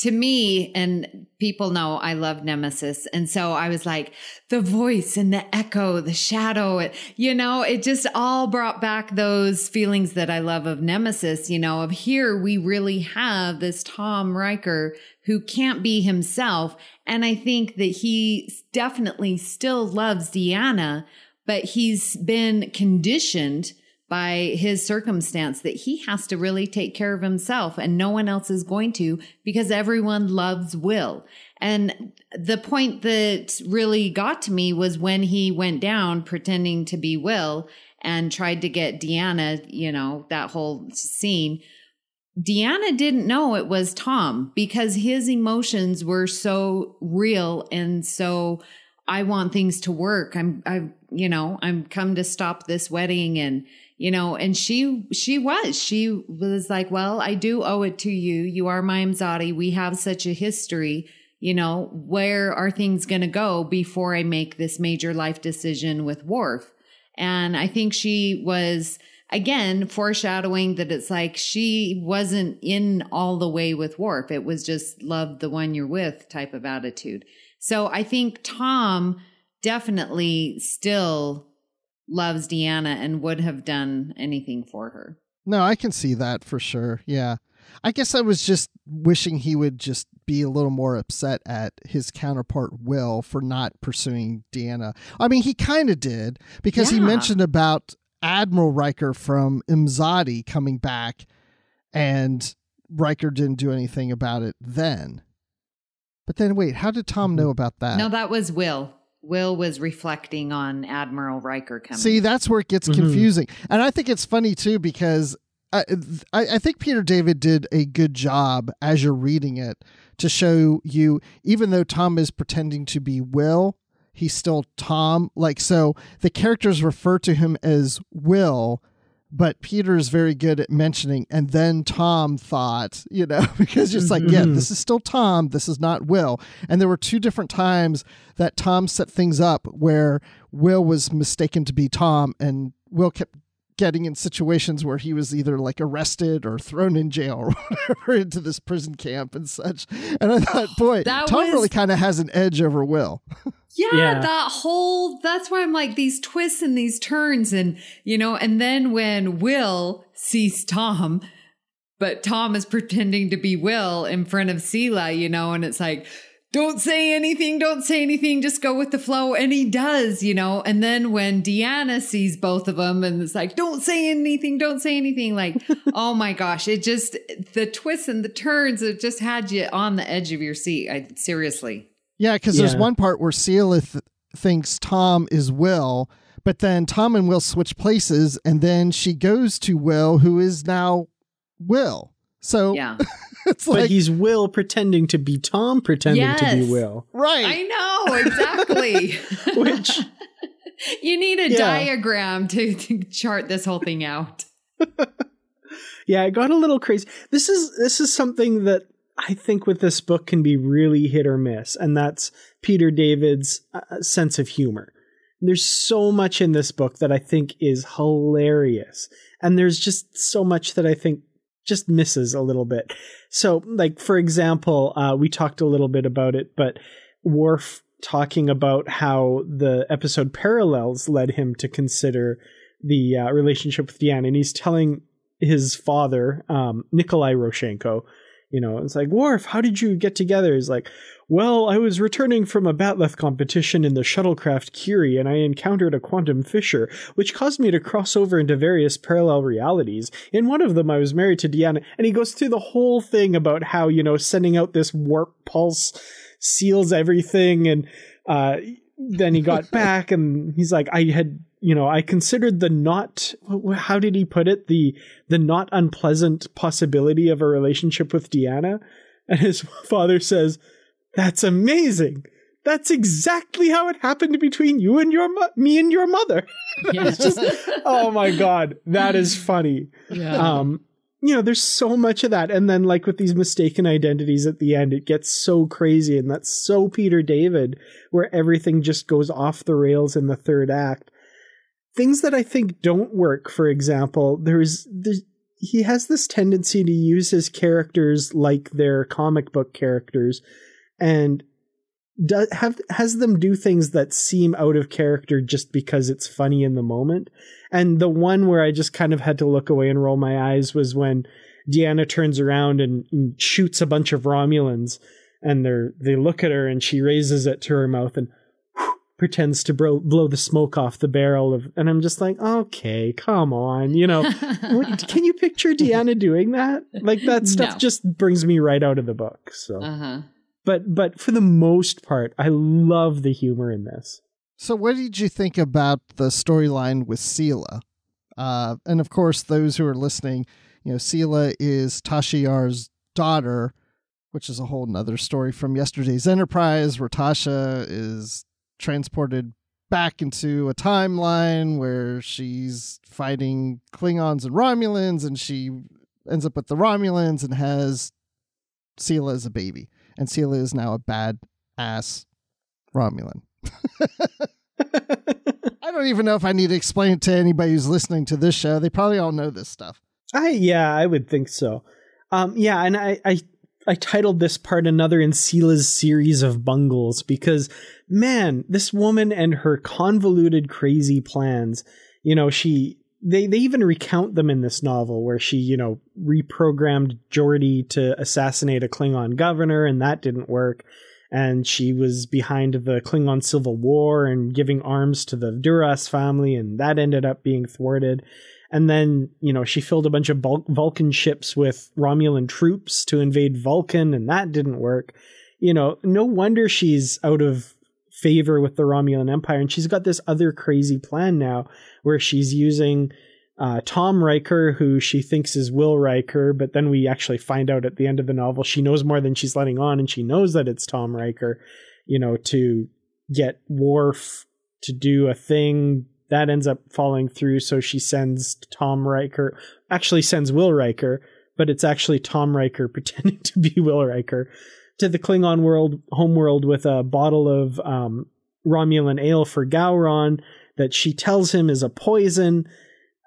to me, and people know I love Nemesis. And so I was like, the voice and the echo, the shadow, it, you know, it just all brought back those feelings that I love of Nemesis, you know, of here we really have this Tom Riker who can't be himself. And I think that he definitely still loves Deanna, but he's been conditioned by his circumstance that he has to really take care of himself and no one else is going to because everyone loves Will. And the point that really got to me was when he went down pretending to be Will and tried to get Deanna, you know, that whole scene. Deanna didn't know it was Tom because his emotions were so real and so I want things to work. I'm, I, you know, I'm come to stop this wedding and, you know, and she, she was, she was like, well, I do owe it to you. You are my Imzadi. We have such a history. You know, where are things going to go before I make this major life decision with Worf? And I think she was again foreshadowing that it's like she wasn't in all the way with Worf. It was just love the one you're with type of attitude. So I think Tom definitely still loves Deanna and would have done anything for her. No, I can see that for sure. Yeah. I guess I was just wishing he would just be a little more upset at his counterpart Will for not pursuing Deanna. I mean, he kind of did because he mentioned about Admiral Riker from Imzadi coming back, and Riker didn't do anything about it then. But then, wait, how did Tom mm-hmm. know about that? No, that was Will. Will was reflecting on Admiral Riker coming. See, that's where it gets Mhm. confusing, and I think it's funny too because I, I I think Peter David did a good job as you're reading it to show you, even though Tom is pretending to be Will, he's still Tom. Like so, the characters refer to him as Will. But Peter is very good at mentioning, and then Tom thought, you know, (laughs) because it's like, yeah, this mm-hmm. is still Tom, this is not Will. And there were two different times that Tom set things up where Will was mistaken to be Tom, and Will kept getting in situations where he was either like arrested or thrown in jail or (laughs) whatever into this prison camp and such. And I thought, (sighs) boy, That Tom was- really kind of has an edge over Will. (laughs) Yeah, Yeah. that whole that's why I'm like these twists and these turns and you know, and then when Will sees Tom, but Tom is pretending to be Will in front of Sela, you know, and it's like, don't say anything, don't say anything, just go with the flow. And he does, you know. And then when Deanna sees both of them and it's like, don't say anything, don't say anything, like, (laughs) oh my gosh, it just the twists and the turns, it just had you on the edge of your seat. I seriously. Yeah, because there's one part where Sealith thinks Tom is Will, but then Tom and Will switch places, and then she goes to Will, who is now Will. So Yeah. (laughs) (laughs) it's But like, he's Will pretending to be Tom pretending to be Will. right. I know exactly. (laughs) Which (laughs) you need a Yeah. diagram to, to chart this whole thing out. yeah, it got a little crazy. This is this is something that I think with this book can be really hit or miss, and that's Peter David's uh, sense of humor. There's so much in this book that I think is hilarious, and there's just so much that I think just misses a little bit. So, like for example, uh, we talked a little bit about it, but Worf talking about how the episode parallels led him to consider the uh, relationship with Deanna, and he's telling his father, um, Nikolai Rozhenko, you know, it's like, Worf, how did you get together? He's like, well, I was returning from a bat'leth competition in the shuttlecraft Curie, and I encountered a quantum fissure, which caused me to cross over into various parallel realities. In one of them, I was married to Deanna, and he goes through the whole thing about how, you know, sending out this warp pulse seals everything, and uh, then he got (laughs) back, and he's like, I had you know, I considered the not how did he put it the the not unpleasant possibility of a relationship with Deanna, and his (laughs) father says, "That's amazing. That's exactly how it happened between you and your mo- me and your mother." (laughs) Yes. just- oh my god, that is funny. yeah. Um, you know, there's so much of that, and then like with these mistaken identities at the end, it gets so crazy, and that's so Peter David, where everything just goes off the rails in the third act things that I think don't work, for example, there's, there's he has this tendency to use his characters like they're comic book characters and do, have has them do things that seem out of character just because it's funny in the moment. And the one where I just kind of had to look away and roll my eyes was when Deanna turns around and, and shoots a bunch of Romulans and they're they look at her and she raises it to her mouth and pretends to blow, blow the smoke off the barrel of and i'm just like okay come on you know (laughs) what, can you picture deanna doing that like that stuff No. just brings me right out of the book so uh-huh. But but for the most part i love the humor in this So, what did you think about the storyline with Sela? Uh, and of course, those who are listening, you know, Sela is Tasha daughter, which is a whole nother story from yesterday's Enterprise, where Tasha is transported back into a timeline where she's fighting Klingons and Romulans, and she ends up with the Romulans and has Sela as a baby. And Sela is now a bad ass Romulan. I (laughs) I don't even know if I need to explain it to anybody who's listening to this show. They probably all know this stuff. I yeah, I would think so. Um, yeah, and I, I I titled this part another in Sela's series of bungles because man, this woman and her convoluted, crazy plans. You know, she they they even recount them in this novel where she you know reprogrammed Geordi to assassinate a Klingon governor and that didn't work and she was behind the Klingon Civil War and giving arms to the Duras family, and that ended up being thwarted. And then, you know, she filled a bunch of Vulcan ships with Romulan troops to invade Vulcan, and that didn't work. You know, no wonder she's out of favor with the Romulan Empire, and she's got this other crazy plan now where she's using uh, Tom Riker, who she thinks is Will Riker, but then we actually find out at the end of the novel she knows more than she's letting on, and she knows that it's Tom Riker, you know, to get Worf to do a thing that ends up falling through. So she sends Tom Riker, actually sends Will Riker, but it's actually Tom Riker (laughs) pretending to be Will Riker to the Klingon world, homeworld with a bottle of um, Romulan ale for Gowron that she tells him is a poison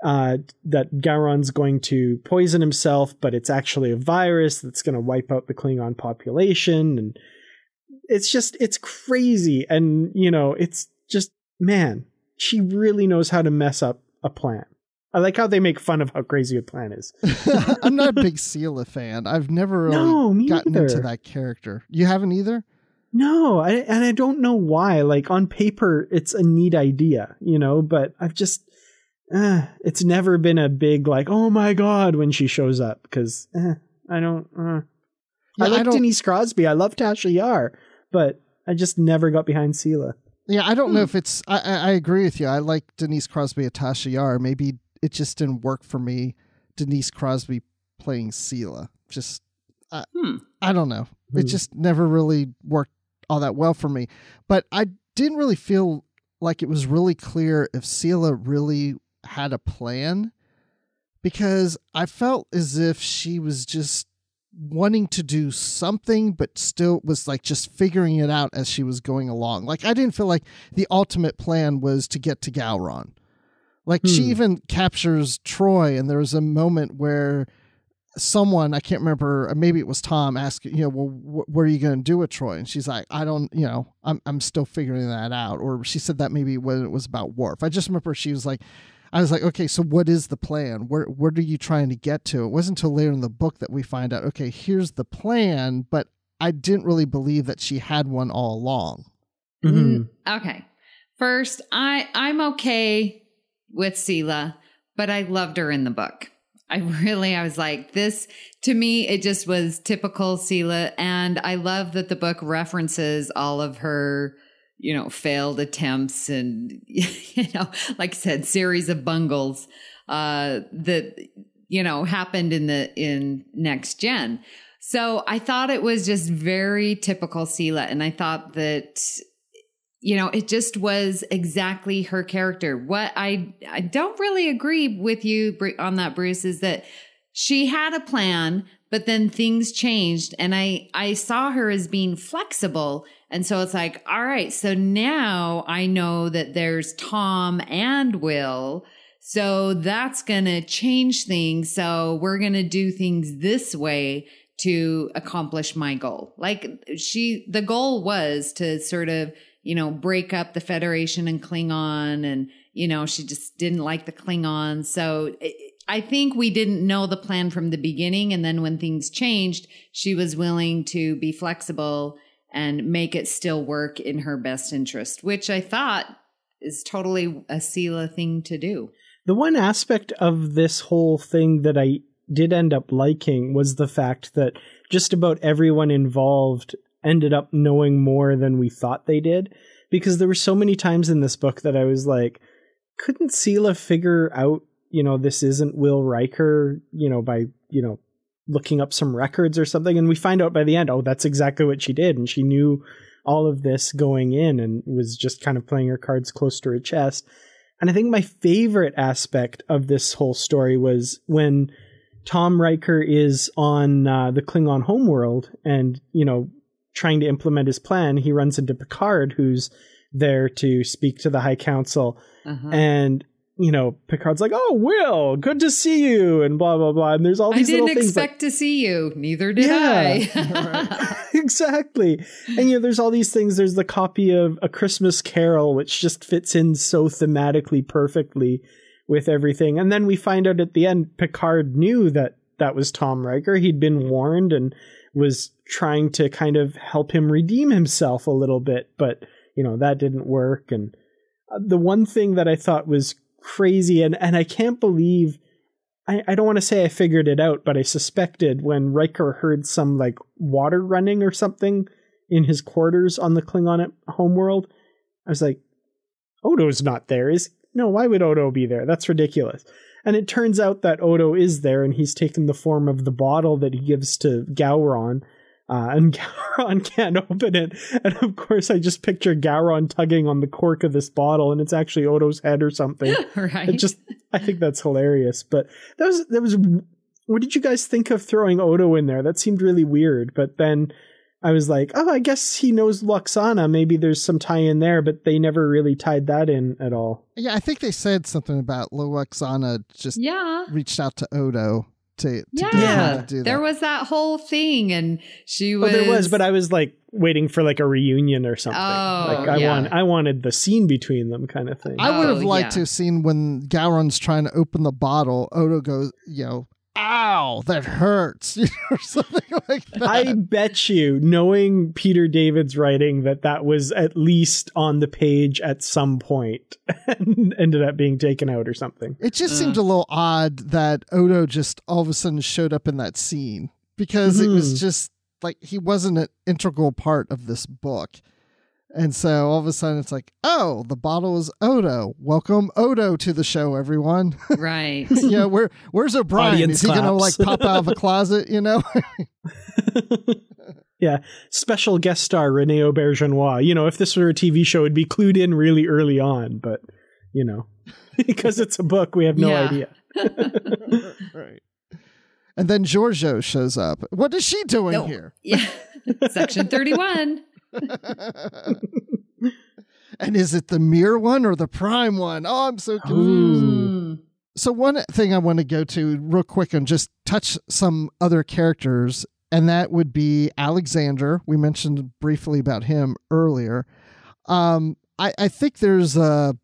uh, that Gowron's going to poison himself, but it's actually a virus that's going to wipe out the Klingon population. And it's just, it's crazy. And, you know, it's just, man, she really knows how to mess up a plan. I like how they make fun of how crazy a plan is. (laughs) I'm not a big Sela fan. I've never really no, gotten either. into that character. You haven't either? No, I, and I don't know why. Like on paper, it's a neat idea, you know, but I've just eh, it's never been a big like, oh my god, when she shows up because eh, I don't. Uh. Yeah, I like I Denise Crosby. I love Tasha Yar, but I just never got behind Sela. Yeah, I don't hmm. know if it's. I, I agree with you. I like Denise Crosby and Tasha Yar. Maybe it just didn't work for me. Denise Crosby playing Sela. Just, I, hmm. I don't know. Hmm. It just never really worked all that well for me. But I didn't really feel like it was really clear if Sela really had a plan because I felt as if she was just wanting to do something but still was like just figuring it out as she was going along. Like I didn't feel like the ultimate plan was to get to Gowron. Like hmm. she even captures Troi and there was a moment where someone I can't remember maybe it was Tom asking, you know well wh- what are you going to do with Troi? and she's like I don't you know I'm I'm still figuring that out or she said that maybe when it was about Worf I just remember she was like I was like, okay, so what is the plan? Where what are you trying to get to? It wasn't until later in the book that we find out, okay, here's the plan, but I didn't really believe that she had one all along. Mm-hmm. Okay. First, I I'm okay with Sela, but I loved her in the book. I (laughs) really, I was like, this to me, it just was typical Sela. And I love that the book references all of her you know, failed attempts and, (laughs) you know, like I said, series of bungles, uh, that, you know, happened in the, in next gen. So I thought it was just very typical Sela. And I thought that, you know, it just was exactly her character. What I, I don't really agree with you on that, Bruce, is that she had a plan, but then things changed and I, I saw her as being flexible and so it's like, all right, so now I know that there's Tom and Will. So that's going to change things. So we're going to do things this way to accomplish my goal. Like she, the goal was to sort of, you know, break up the Federation and Klingon. And, you know, she just didn't like the Klingons. So I think we didn't know the plan from the beginning. And then when things changed, she was willing to be flexible and make it still work in her best interest, which I thought is totally a Sela thing to do. The one aspect of this whole thing that I did end up liking was the fact that just about everyone involved ended up knowing more than we thought they did. Because there were so many times in this book that I was like, couldn't Sela figure out, you know, this isn't Will Riker, you know, by, you know, looking up some records or something? And we find out by the end oh that's exactly what she did. And she knew all of this going in and was just kind of playing her cards close to her chest. And i think my favorite aspect of this whole story was when tom riker is on uh, the klingon homeworld and you know trying to implement his plan he runs into picard who's there to speak to the High Council, Uh-huh. and you know Picard's like, "Oh, Will, good to see you," and blah blah blah. And there's all I these didn't little things. like- expect to see you. Neither did Yeah. I. (laughs) (laughs) exactly. And you know, there's all these things. There's the copy of A Christmas Carol, which just fits in so thematically perfectly with everything. And then we find out at the end, Picard knew that that was Tom Riker. He'd been warned and was trying to kind of help him redeem himself a little bit, but you know, that didn't work. And uh, the one thing that I thought was crazy and, and I can't believe I, I don't want to say I figured it out, but I suspected when Riker heard some like water running or something in his quarters on the Klingon homeworld. I was like, Odo's not there. Is no, why would Odo be there? That's ridiculous. And it turns out that Odo is there and he's taken the form of the bottle that he gives to Gowron. Uh, and (laughs) Gowron can't open it. And of course, I just picture Gowron tugging on the cork of this bottle, and it's actually Odo's head or something. (laughs) right. It just I think that's hilarious. But that was that was what did you guys think of throwing Odo in there? That seemed really weird. But then I was like, oh, I guess he knows Lwaxana. Maybe there's some tie in there, but they never really tied that in at all. Yeah, I think they said something about Lwaxana just yeah. reached out to Odo to, to Yeah. get him to do There was that whole thing, and she was Well, was. there was, but I was like waiting for like a reunion or something. Oh, like I yeah. want, I wanted the scene between them, kind of thing. I would have Oh, liked yeah. to have seen when Gowron's trying to open the bottle, Odo goes, you know, ow, that hurts, (laughs) you know, or something like that. I bet you, knowing Peter David's writing, that that was at least on the page at some point (laughs) and ended up being taken out or something. it just seemed a little odd that Odo just all of a sudden showed up in that scene because it was Mhm. just like he wasn't an integral part of this book. And so all of a sudden it's like, oh, the bottle is Odo. Welcome Odo to the show, everyone. (laughs) right. (laughs) yeah, where where's O'Brien? Audience is he gonna like pop out of a closet, you know? (laughs) yeah, special guest star Rene Auberjonois. You know, if this were a TV show, it'd be clued in really early on, but you know, because it's a book, we have no Yeah. idea. right. And then Georgiou shows up. What is she doing No. here? Yeah. Section 31. (laughs) And is it the mirror one or the prime one? Oh, I'm so confused. Mm. So one thing I want to go to real quick and just touch some other characters, and that would be Alexander. We mentioned briefly about him earlier. Um, I, I think there's a.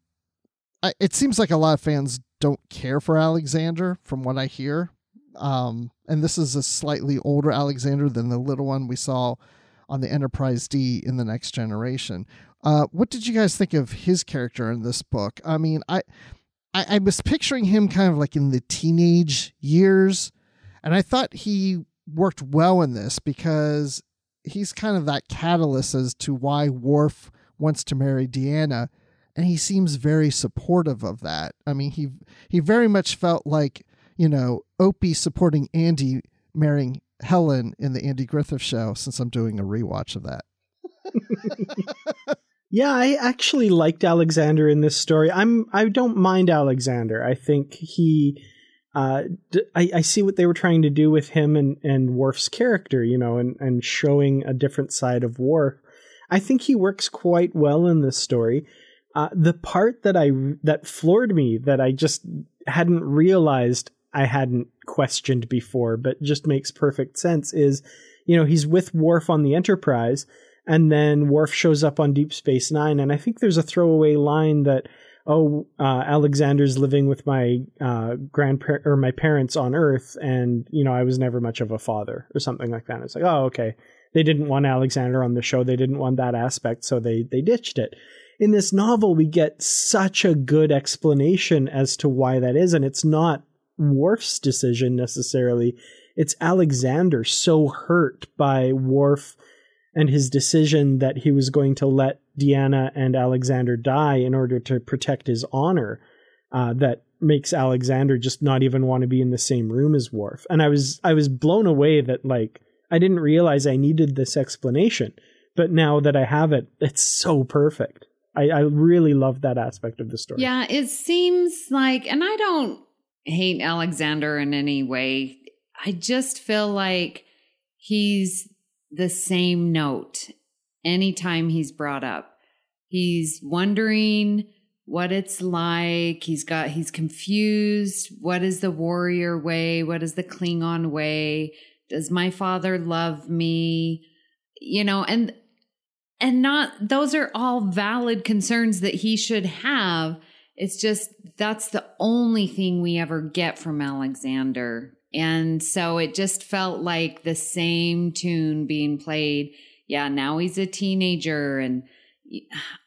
I, it seems like a lot of fans don't care for Alexander, from what I hear. Um, and this is a slightly older Alexander than the little one we saw on the Enterprise D in the Next Generation. Uh, what did you guys think of his character in this book? I mean, I, I, I was picturing him kind of like in the teenage years, and I thought he worked well in this because he's kind of that catalyst as to why Worf wants to marry Deanna, and he seems very supportive of that. I mean, he he very much felt like you know Opie supporting Andy marrying Helen in the Andy Griffith show. Since I'm doing a rewatch of that. (laughs) Yeah, I actually liked Alexander in this story. I'm I don't mind Alexander. I think he uh d- I, I see what they were trying to do with him and and Worf's character, you know, and and showing a different side of Worf. I think he works quite well in this story. Uh, the part that I that floored me that I just hadn't realized I hadn't questioned before, but just makes perfect sense is, you know, he's with Worf on the Enterprise, and then Worf shows up on Deep Space Nine, and I think there's a throwaway line that, oh, uh, Alexander's living with my uh, grandparent or my parents on Earth, and you know, I was never much of a father or something like that. And it's like, oh, okay, they didn't want Alexander on the show, they didn't want that aspect, so they they ditched it. In this novel, we get such a good explanation as to why that is, and it's not Worf's decision necessarily. It's Alexander so hurt by Worf and his decision that he was going to let Deanna and Alexander die in order to protect his honor uh, that makes Alexander just not even want to be in the same room as Worf. And I was I was blown away that like I didn't realize I needed this explanation, but now that I have it, it's so perfect. I, I really love that aspect of the story. Yeah, it seems like, and I don't hate Alexander in any way. I just feel like he's the same note anytime he's brought up. He's wondering what it's like. He's got, he's confused. What is the warrior way? What is the Klingon way? Does my father love me? You know, and, and not, those are all valid concerns that he should have. It's just, that's the only thing we ever get from Alexander. And so it just felt like the same tune being played. Yeah, now he's a teenager and,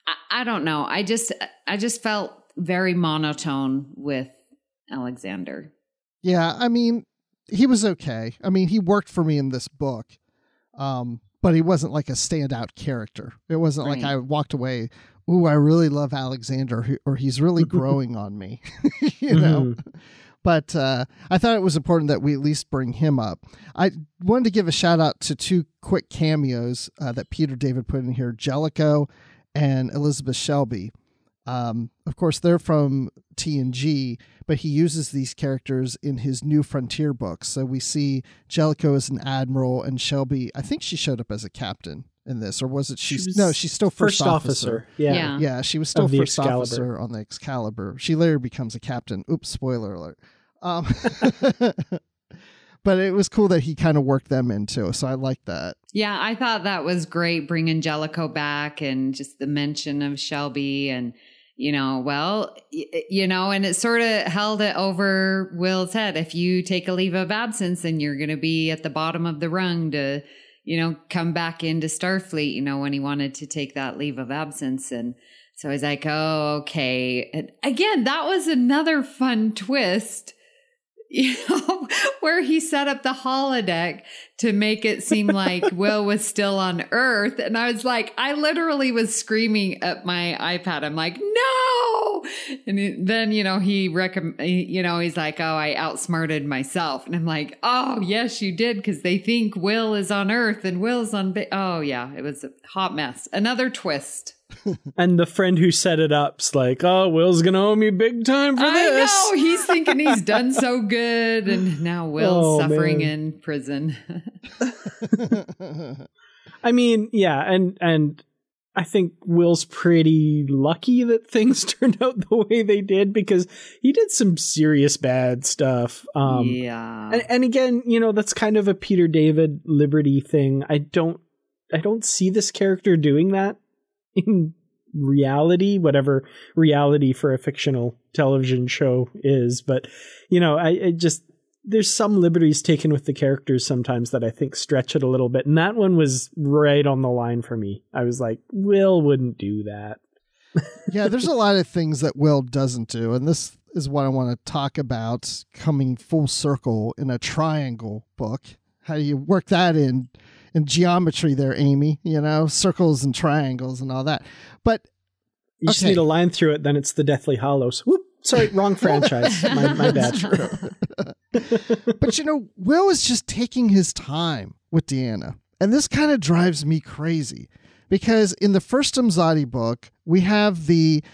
I, I don't know. I just I just felt very monotone with Alexander. Yeah, I mean, he was okay. I mean, he worked for me in this book. Um, but he wasn't like a standout character. It wasn't right. like I walked away, ooh, I really love Alexander or he's really (laughs) growing on me. (laughs) you know. Mm-hmm. But uh, I thought it was important that we at least bring him up. I wanted to give a shout out to two quick cameos uh, that Peter David put in here Jellico and Elizabeth Shelby. Um, of course, they're from TNG, but he uses these characters in his New Frontier books. So we see Jellico as an admiral, and Shelby, I think she showed up as a captain in this, or was it she? she no, she's still first, first officer. officer. Yeah. yeah, yeah, she was still first Excalibur. officer on the Excalibur. She later becomes a captain. Oops, spoiler alert. Um, (laughs) but it was cool that he kind of worked them into. So I like that. Yeah, I thought that was great bringing Jellico back and just the mention of Shelby and you know, well, you know, and it sort of held it over Will's head. If you take a leave of absence, then you're going to be at the bottom of the rung to, you know, come back into Starfleet, you know, when he wanted to take that leave of absence. And so was like, oh, okay. And again, that was another fun twist you know, (laughs) where he set up the holodeck to make it seem like (laughs) Will was still on Earth. And I was like, I literally was screaming at my iPad. I'm like, no. And then, you know, he recommend, you know, he's like, oh, I outsmarted myself. And I'm like, oh, yes, you did. Cause they think Will is on Earth and Will's on, oh, yeah, it was a hot mess. Another twist. (laughs) and the friend who set it up's like, "Oh, Will's gonna owe me big time for this." I know he's thinking he's (laughs) done so good, and now Will's oh, suffering man. in prison. (laughs) I mean, yeah, and and I think Will's pretty lucky that things turned out the way they did because he did some serious bad stuff. Um, yeah, and, and again, you know, that's kind of a Peter David Liberty thing. I don't, I don't see this character doing that in reality, whatever reality for a fictional television show is. But, you know, I, just, there's some liberties taken with the characters sometimes that I think stretch it a little bit. And that one was right on the line for me. I was like, Will wouldn't do that. yeah, there's a lot of things that Will doesn't do. And this is what I want to talk about coming full circle in a triangle book. How do you work that in in geometry there, Amy, you know, circles and triangles and all that. But you okay. just need a line through it, then it's the Deathly Hallows. Whoop, sorry, wrong (laughs) franchise. my, my bad. (laughs) but you know, Will is just taking his time with Deanna. And this kind of drives me crazy because in the first Imzadi book, we have the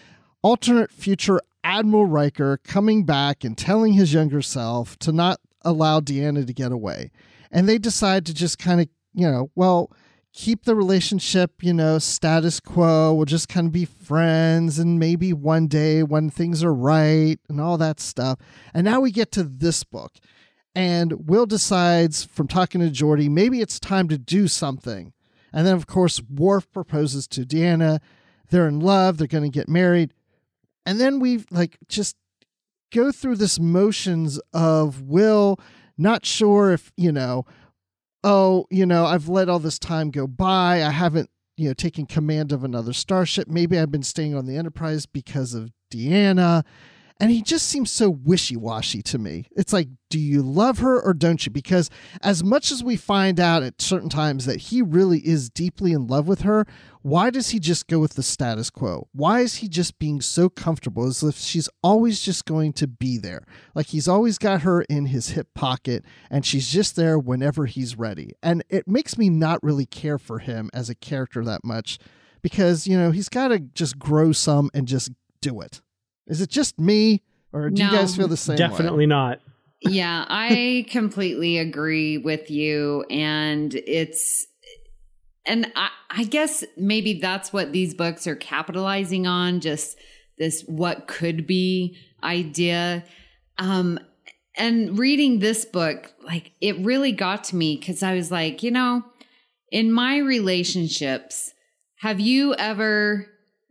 alternate future Admiral Riker coming back and telling his younger self to not allow Deanna to get away. And they decide to just kind of you know, well, keep the relationship, you know, status quo. We'll just kind of be friends and maybe one day when things are right and all that stuff. And now we get to this book. And Will decides from talking to Geordi, maybe it's time to do something. And then, of course, Worf proposes to Deanna. They're in love. They're going to get married. And then we like just go through this motions of Will not sure if, you know, oh, you know, I've let all this time go by. I haven't, you know, taken command of another starship. Maybe I've been staying on the Enterprise because of Deanna. And he just seems so wishy washy to me. It's like, do you love her or don't you? Because as much as we find out at certain times that he really is deeply in love with her, why does he just go with the status quo? Why is he just being so comfortable as if she's always just going to be there? Like he's always got her in his hip pocket and she's just there whenever he's ready. And it makes me not really care for him as a character that much because, you know, he's got to just grow some and just do it. Is it just me, or do no, you guys feel the same? Definitely way? not. yeah, I (laughs) completely agree with you, and it's and I, I guess maybe that's what these books are capitalizing on just this what could be idea um and reading this book like it really got to me because i was like you know in my relationships have you ever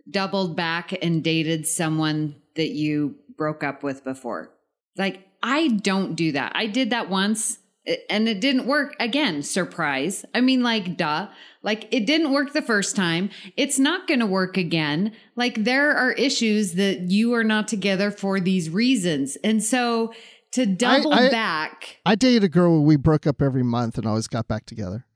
doubled back and dated someone that you broke up with before. Like i don't do that. I did that once and it didn't work. Again surprise. I mean like duh. Like it didn't work the first time. It's not going to work again. Like there are issues that you are not together for these reasons. And so to double I- back I dated a girl where we broke up every month and always got back together. (laughs)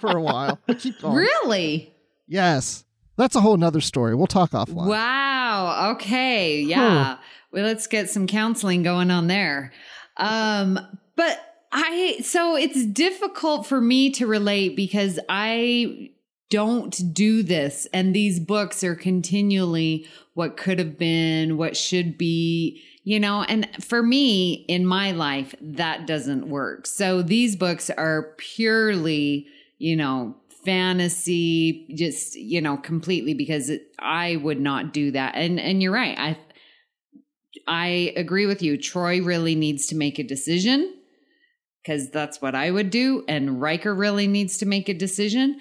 For a while. Really? Yes. That's a whole nother story. We'll talk offline. wow. Okay. Yeah. Well let's get some counseling going on there. Um but i so it's difficult for me to relate because i don't do this and these books are continually what could have been what should be you know? And for me in my life that doesn't work. So these books are purely you know fantasy just you know completely because it, i would not do that. And and you're right. I i agree with you. Troi really needs to make a decision because that's what i would do and Riker really needs to make a decision.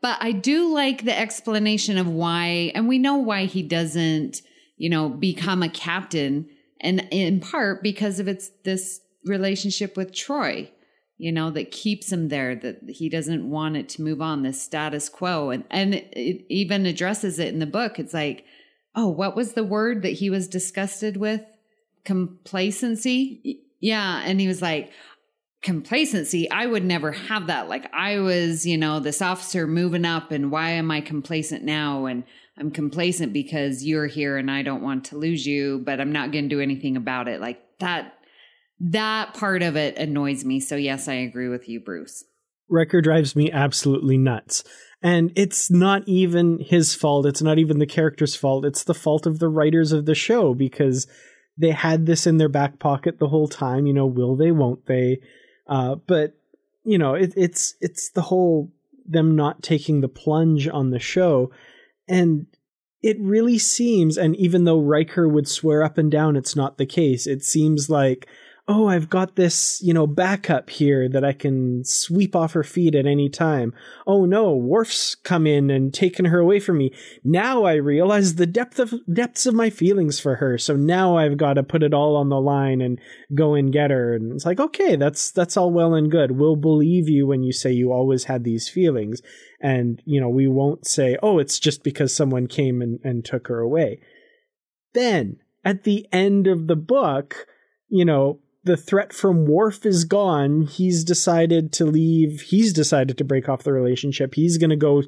But i do like the explanation of why and we know why he doesn't you know become a captain and in part because of its this relationship with Troi you know, that keeps him there, that he doesn't want it to move on, this status quo. And, and it, it even addresses it in the book. It's like, oh, what was the word that he was disgusted with? Complacency. Yeah. And he was like, complacency. I would never have that. Like I was, you know, this officer moving up and why am I complacent now? And I'm complacent because you're here and I don't want to lose you, but I'm not going to do anything about it. Like that that part of it annoys me. So yes, I agree with you, Bruce. Riker drives me absolutely nuts. And it's not even his fault. It's not even the character's fault. It's the fault of the writers of the show because they had this in their back pocket the whole time. You know, will they, won't they? Uh, but, you know, it, it's, it's the whole them not taking the plunge on the show. And it really seems, and even though Riker would swear up and down it's not the case, it seems like oh, I've got this, you know, backup here that I can sweep off her feet at any time. Oh no, Worf's come in and taken her away from me. Now I realize the depth of depths of my feelings for her. So now I've got to put it all on the line and go and get her. And it's like, okay, that's that's all well and good. We'll believe you when you say you always had these feelings. And, you know, we won't say, oh, it's just because someone came and, and took her away. Then at the end of the book, you know, the threat from Worf is gone. He's decided to leave. He's decided to break off the relationship. He's going to go,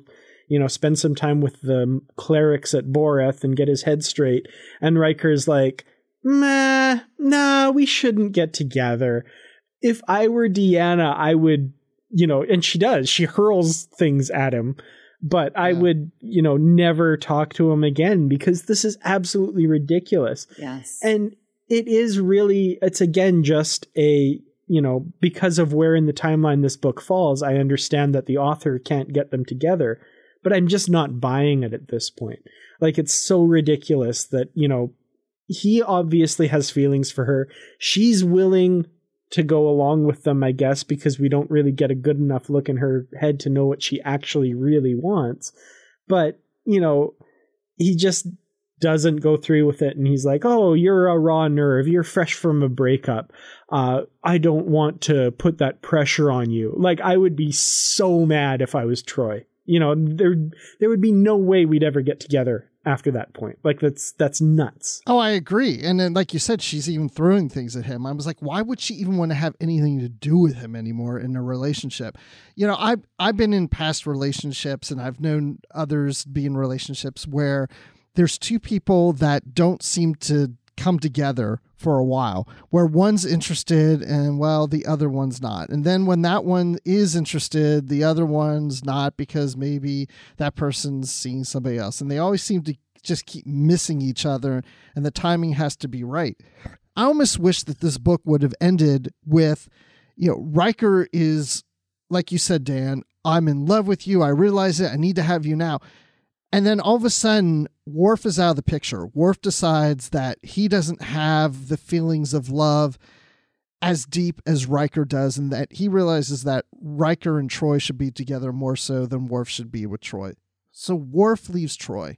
you know, spend some time with the clerics at Boreth and get his head straight. And Riker's like, nah, nah, we shouldn't get together. If I were Deanna, I would, you know, and she does. She hurls things at him. But I would, you know, never talk to him again because this is absolutely ridiculous. Yes. And it is really it's again just a you know because of where in the timeline this book falls i understand that the author can't get them together but i'm just not buying it at this point. Like it's so ridiculous that you know he obviously has feelings for her. She's willing to go along with them i guess because we don't really get a good enough look in her head to know what she actually really wants. But you know he just doesn't go through with it and he's like oh you're a raw nerve you're fresh from a breakup uh, i don't want to put that pressure on you like i would be so mad if i was Troi you know there there would be no way we'd ever get together after that point like that's that's nuts Oh, I agree. And then, like you said, she's even throwing things at him. I was like, why would she even want to have anything to do with him anymore in a relationship? You know, I've I've been in past relationships, and I've known others be in relationships where there's two people that don't seem to come together for a while where one's interested and well the other one's not and then when that one is interested the other one's not because maybe that person's seeing somebody else and they always seem to just keep missing each other and the timing has to be right i almost wish that this book would have ended with you know Riker is like you said Dan I'm in love with you. I realize it. I need to have you now. And then all of a sudden, Worf is out of the picture. Worf decides that he doesn't have the feelings of love as deep as Riker does, and that he realizes that Riker and Troi should be together more so than Worf should be with Troi. So Worf leaves Troi.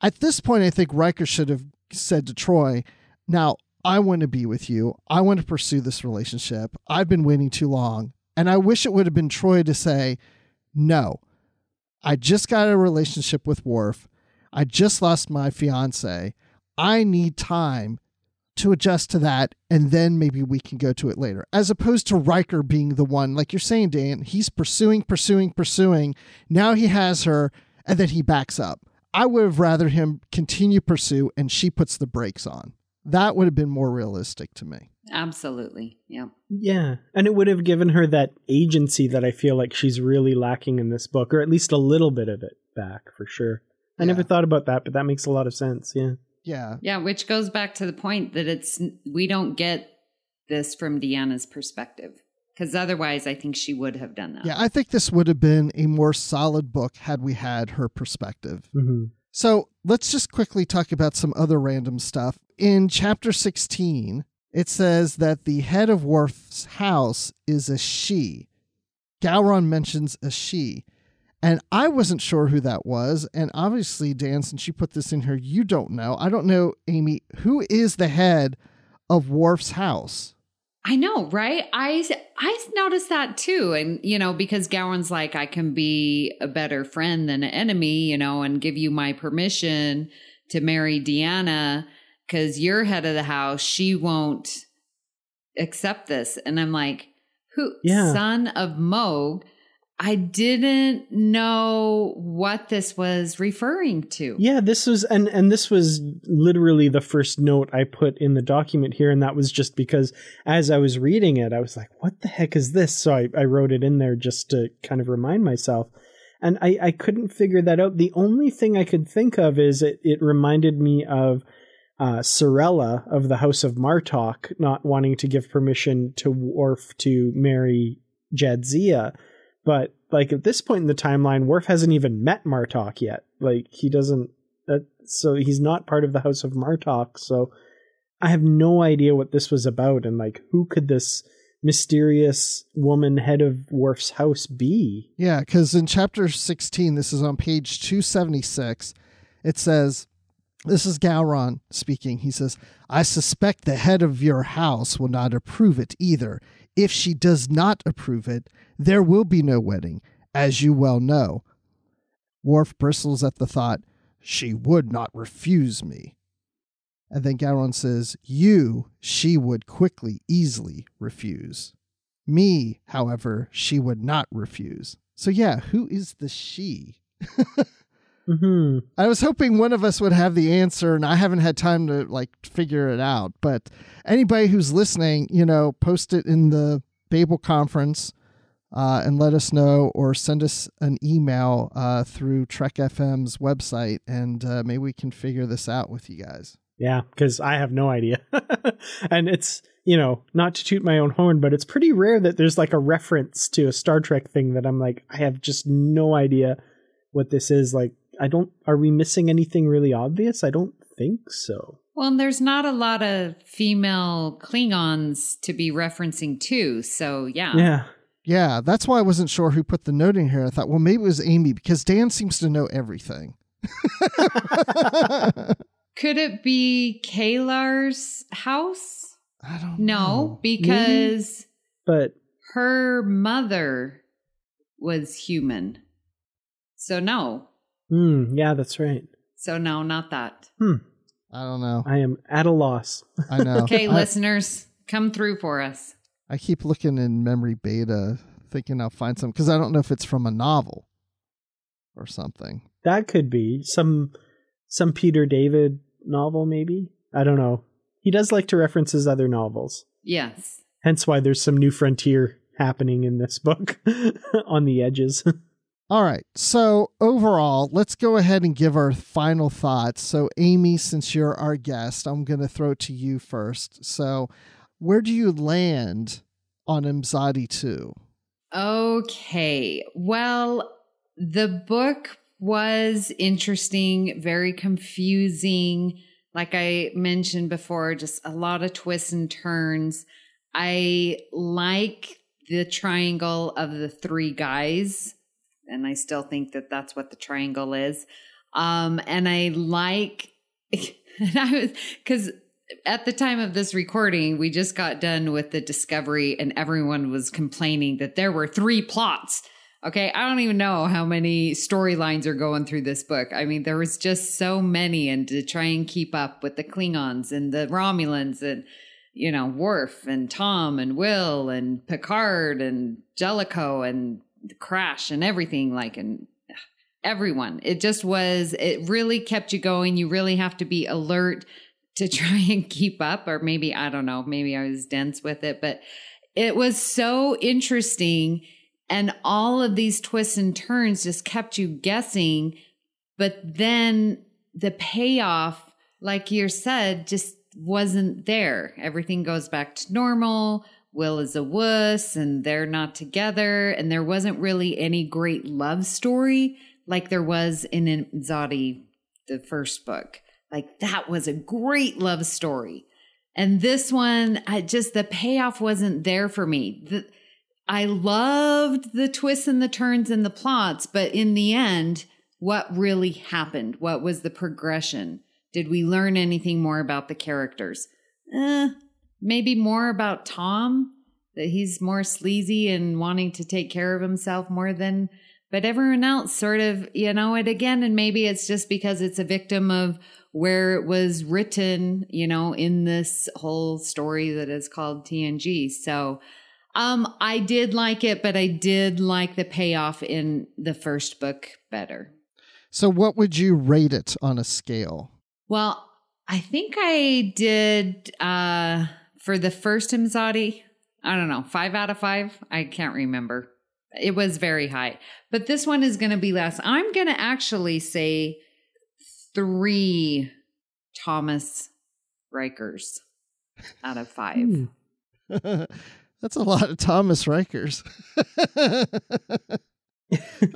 At this point, I think Riker should have said to Troi, Now, I want to be with you. I want to pursue this relationship. I've been waiting too long. And I wish it would have been Troi to say, No, I just got a relationship with Worf. I just lost my fiance. I need time to adjust to that, and then maybe we can go to it later. As opposed to Riker being the one, like you're saying, Dan, he's pursuing, pursuing, pursuing. Now he has her, and then he backs up. I would have rather him continue pursue, and she puts the brakes on. That would have been more realistic to me. Absolutely. Yeah. Yeah. And it would have given her that agency that I feel like she's really lacking in this book, or at least a little bit of it back for sure. I Yeah. never thought about that, but that makes a lot of sense. Yeah. Yeah. Yeah, which goes back to the point that it's we don't get this from Deanna's perspective. Because otherwise I think she would have done that. Yeah, I think this would have been a more solid book had we had her perspective. Mm-hmm. So let's just quickly talk about some other random stuff. In chapter 16, it says that the head of Worf's house is a she. Gowron mentions a she. And I wasn't sure who that was. And obviously, Dan, since you put this in here, you don't know. I don't know, Amy, who is the head of Worf's house? I know, right? I I noticed that too, and you know, because Gowron's like, I can be a better friend than an enemy, you know, and give you my permission to marry Deanna because you're head of the house. She won't accept this, and I'm like, who? Yeah. Son of Mogh. I didn't know what this was referring to. Yeah, this was and and this was literally the first note I put in the document here, and that was just because as I was reading it, I was like, "What the heck is this?" So I, I wrote it in there just to kind of remind myself, and I I couldn't figure that out. The only thing I could think of is it it reminded me of uh, Sirella of the House of Martok not wanting to give permission to Worf to marry Jadzia. But like at this point in the timeline, Worf hasn't even met Martok yet. Like he doesn't. That, so he's not part of the House of Martok. So I have no idea what this was about, and like who could this mysterious woman head of Worf's house be? Yeah, because in chapter 16, this is on page 276, it says, This is Gowron speaking. He says, I suspect the head of your house will not approve it either. If she does not approve it, there will be no wedding, as you well know. Worf bristles at the thought, She would not refuse me. And then Gowron says, You, she would quickly, easily refuse. Me, however, she would not refuse. So, yeah, who is the she? (laughs) Hmm. I was hoping one of us would have the answer, and I haven't had time to like figure it out. But anybody who's listening, you know, post it in the Babel conference uh, and let us know, or send us an email uh, through Trek FM's website, and uh, maybe we can figure this out with you guys. Yeah, because I have no idea. (laughs) and it's, you know, not to toot my own horn, but it's pretty rare that there's like a reference to a Star Trek thing that I'm like, I have just no idea what this is. Like, I don't, are we missing anything really obvious? I don't think so. Well, and there's not a lot of female Klingons to be referencing too. So, yeah. Yeah. Yeah, that's why I wasn't sure who put the note in here. I thought, well, maybe it was Amy because Dan seems to know everything. (laughs) Could it be K'Ehleyr's house? I don't know. No, know. because But her mother was human. So, no. Mm, yeah, that's right. So, no, not that. Hmm. I don't know. I am at a loss. I know. (laughs) Okay, I, listeners, come through for us. I keep looking in memory beta, thinking I'll find some because I don't know if it's from a novel or something. That could be some some Peter David novel, maybe. I don't know. He does like to reference his other novels. Yes. Hence why there's some new frontier happening in this book (laughs) on the edges. (laughs) All right. So overall, let's go ahead and give our final thoughts. So Amy, since you're our guest, I'm going to throw it to you first. So where do you land on Imzadi 2? Okay. Well, the book was interesting, very confusing. Like I mentioned before, just a lot of twists and turns. I like the triangle of the three guys, and I still think that that's what the triangle is. Um, and I like, (laughs) and I was, because at the time of this recording, we just got done with the discovery, and everyone was complaining that there were three plots. Okay, I don't even know how many storylines are going through this book. I mean, there was just so many, and to try and keep up with the Klingons and the Romulans and you know Worf and Tom and Will and Picard and Jellico and The crash and everything like and everyone. It just was. It really kept you going. You really have to be alert to (laughs) try and keep up, or maybe I don't know. Maybe I was dense with it, but it was so interesting and all of these twists and turns just kept you guessing. But then the payoff, like you said, just wasn't there. Everything goes back to normal. Will is a wuss and they're not together. And there wasn't really any great love story like there was in Imzadi, the first book. Like that was a great love story. And this one, I just, the payoff wasn't there for me. The, I loved the twists and the turns and the plots, but in the end, what really happened? What was the progression? Did we learn anything more about the characters? Eh, maybe more about Tom, that he's more sleazy and wanting to take care of himself more than, but everyone else sort of, you know, it again. And maybe it's just because it's a victim of where it was written, you know, in this whole story that is called TNG. So, um, I did like it, but I did like the payoff in the first book better. So, what would you rate it on a scale? Well, I think I did uh, for the first Imzadi. I don't know, five out of five. I can't remember. It was very high, but this one is going to be less. I'm going to actually say three Thomas Rikers out of five. Hmm. (laughs) That's a lot of Thomas Rikers. (laughs)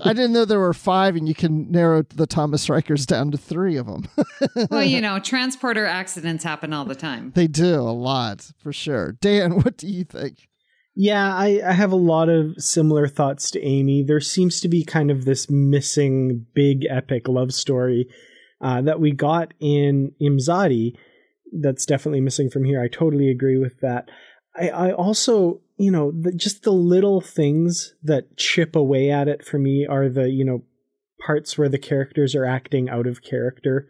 I didn't know there were five, and you can narrow the Thomas Rikers down to three of them. (laughs) well, you know, transporter accidents happen all the time. They do a lot for sure. Dan, (laughs) what do you think? Yeah, I, I have a lot of similar thoughts to Amy. There seems to be kind of this missing big epic love story uh, that we got in Imzadi that's definitely missing from here. I totally agree with that. I, I also, you know, the, just the little things that chip away at it for me are the, you know, parts where the characters are acting out of character.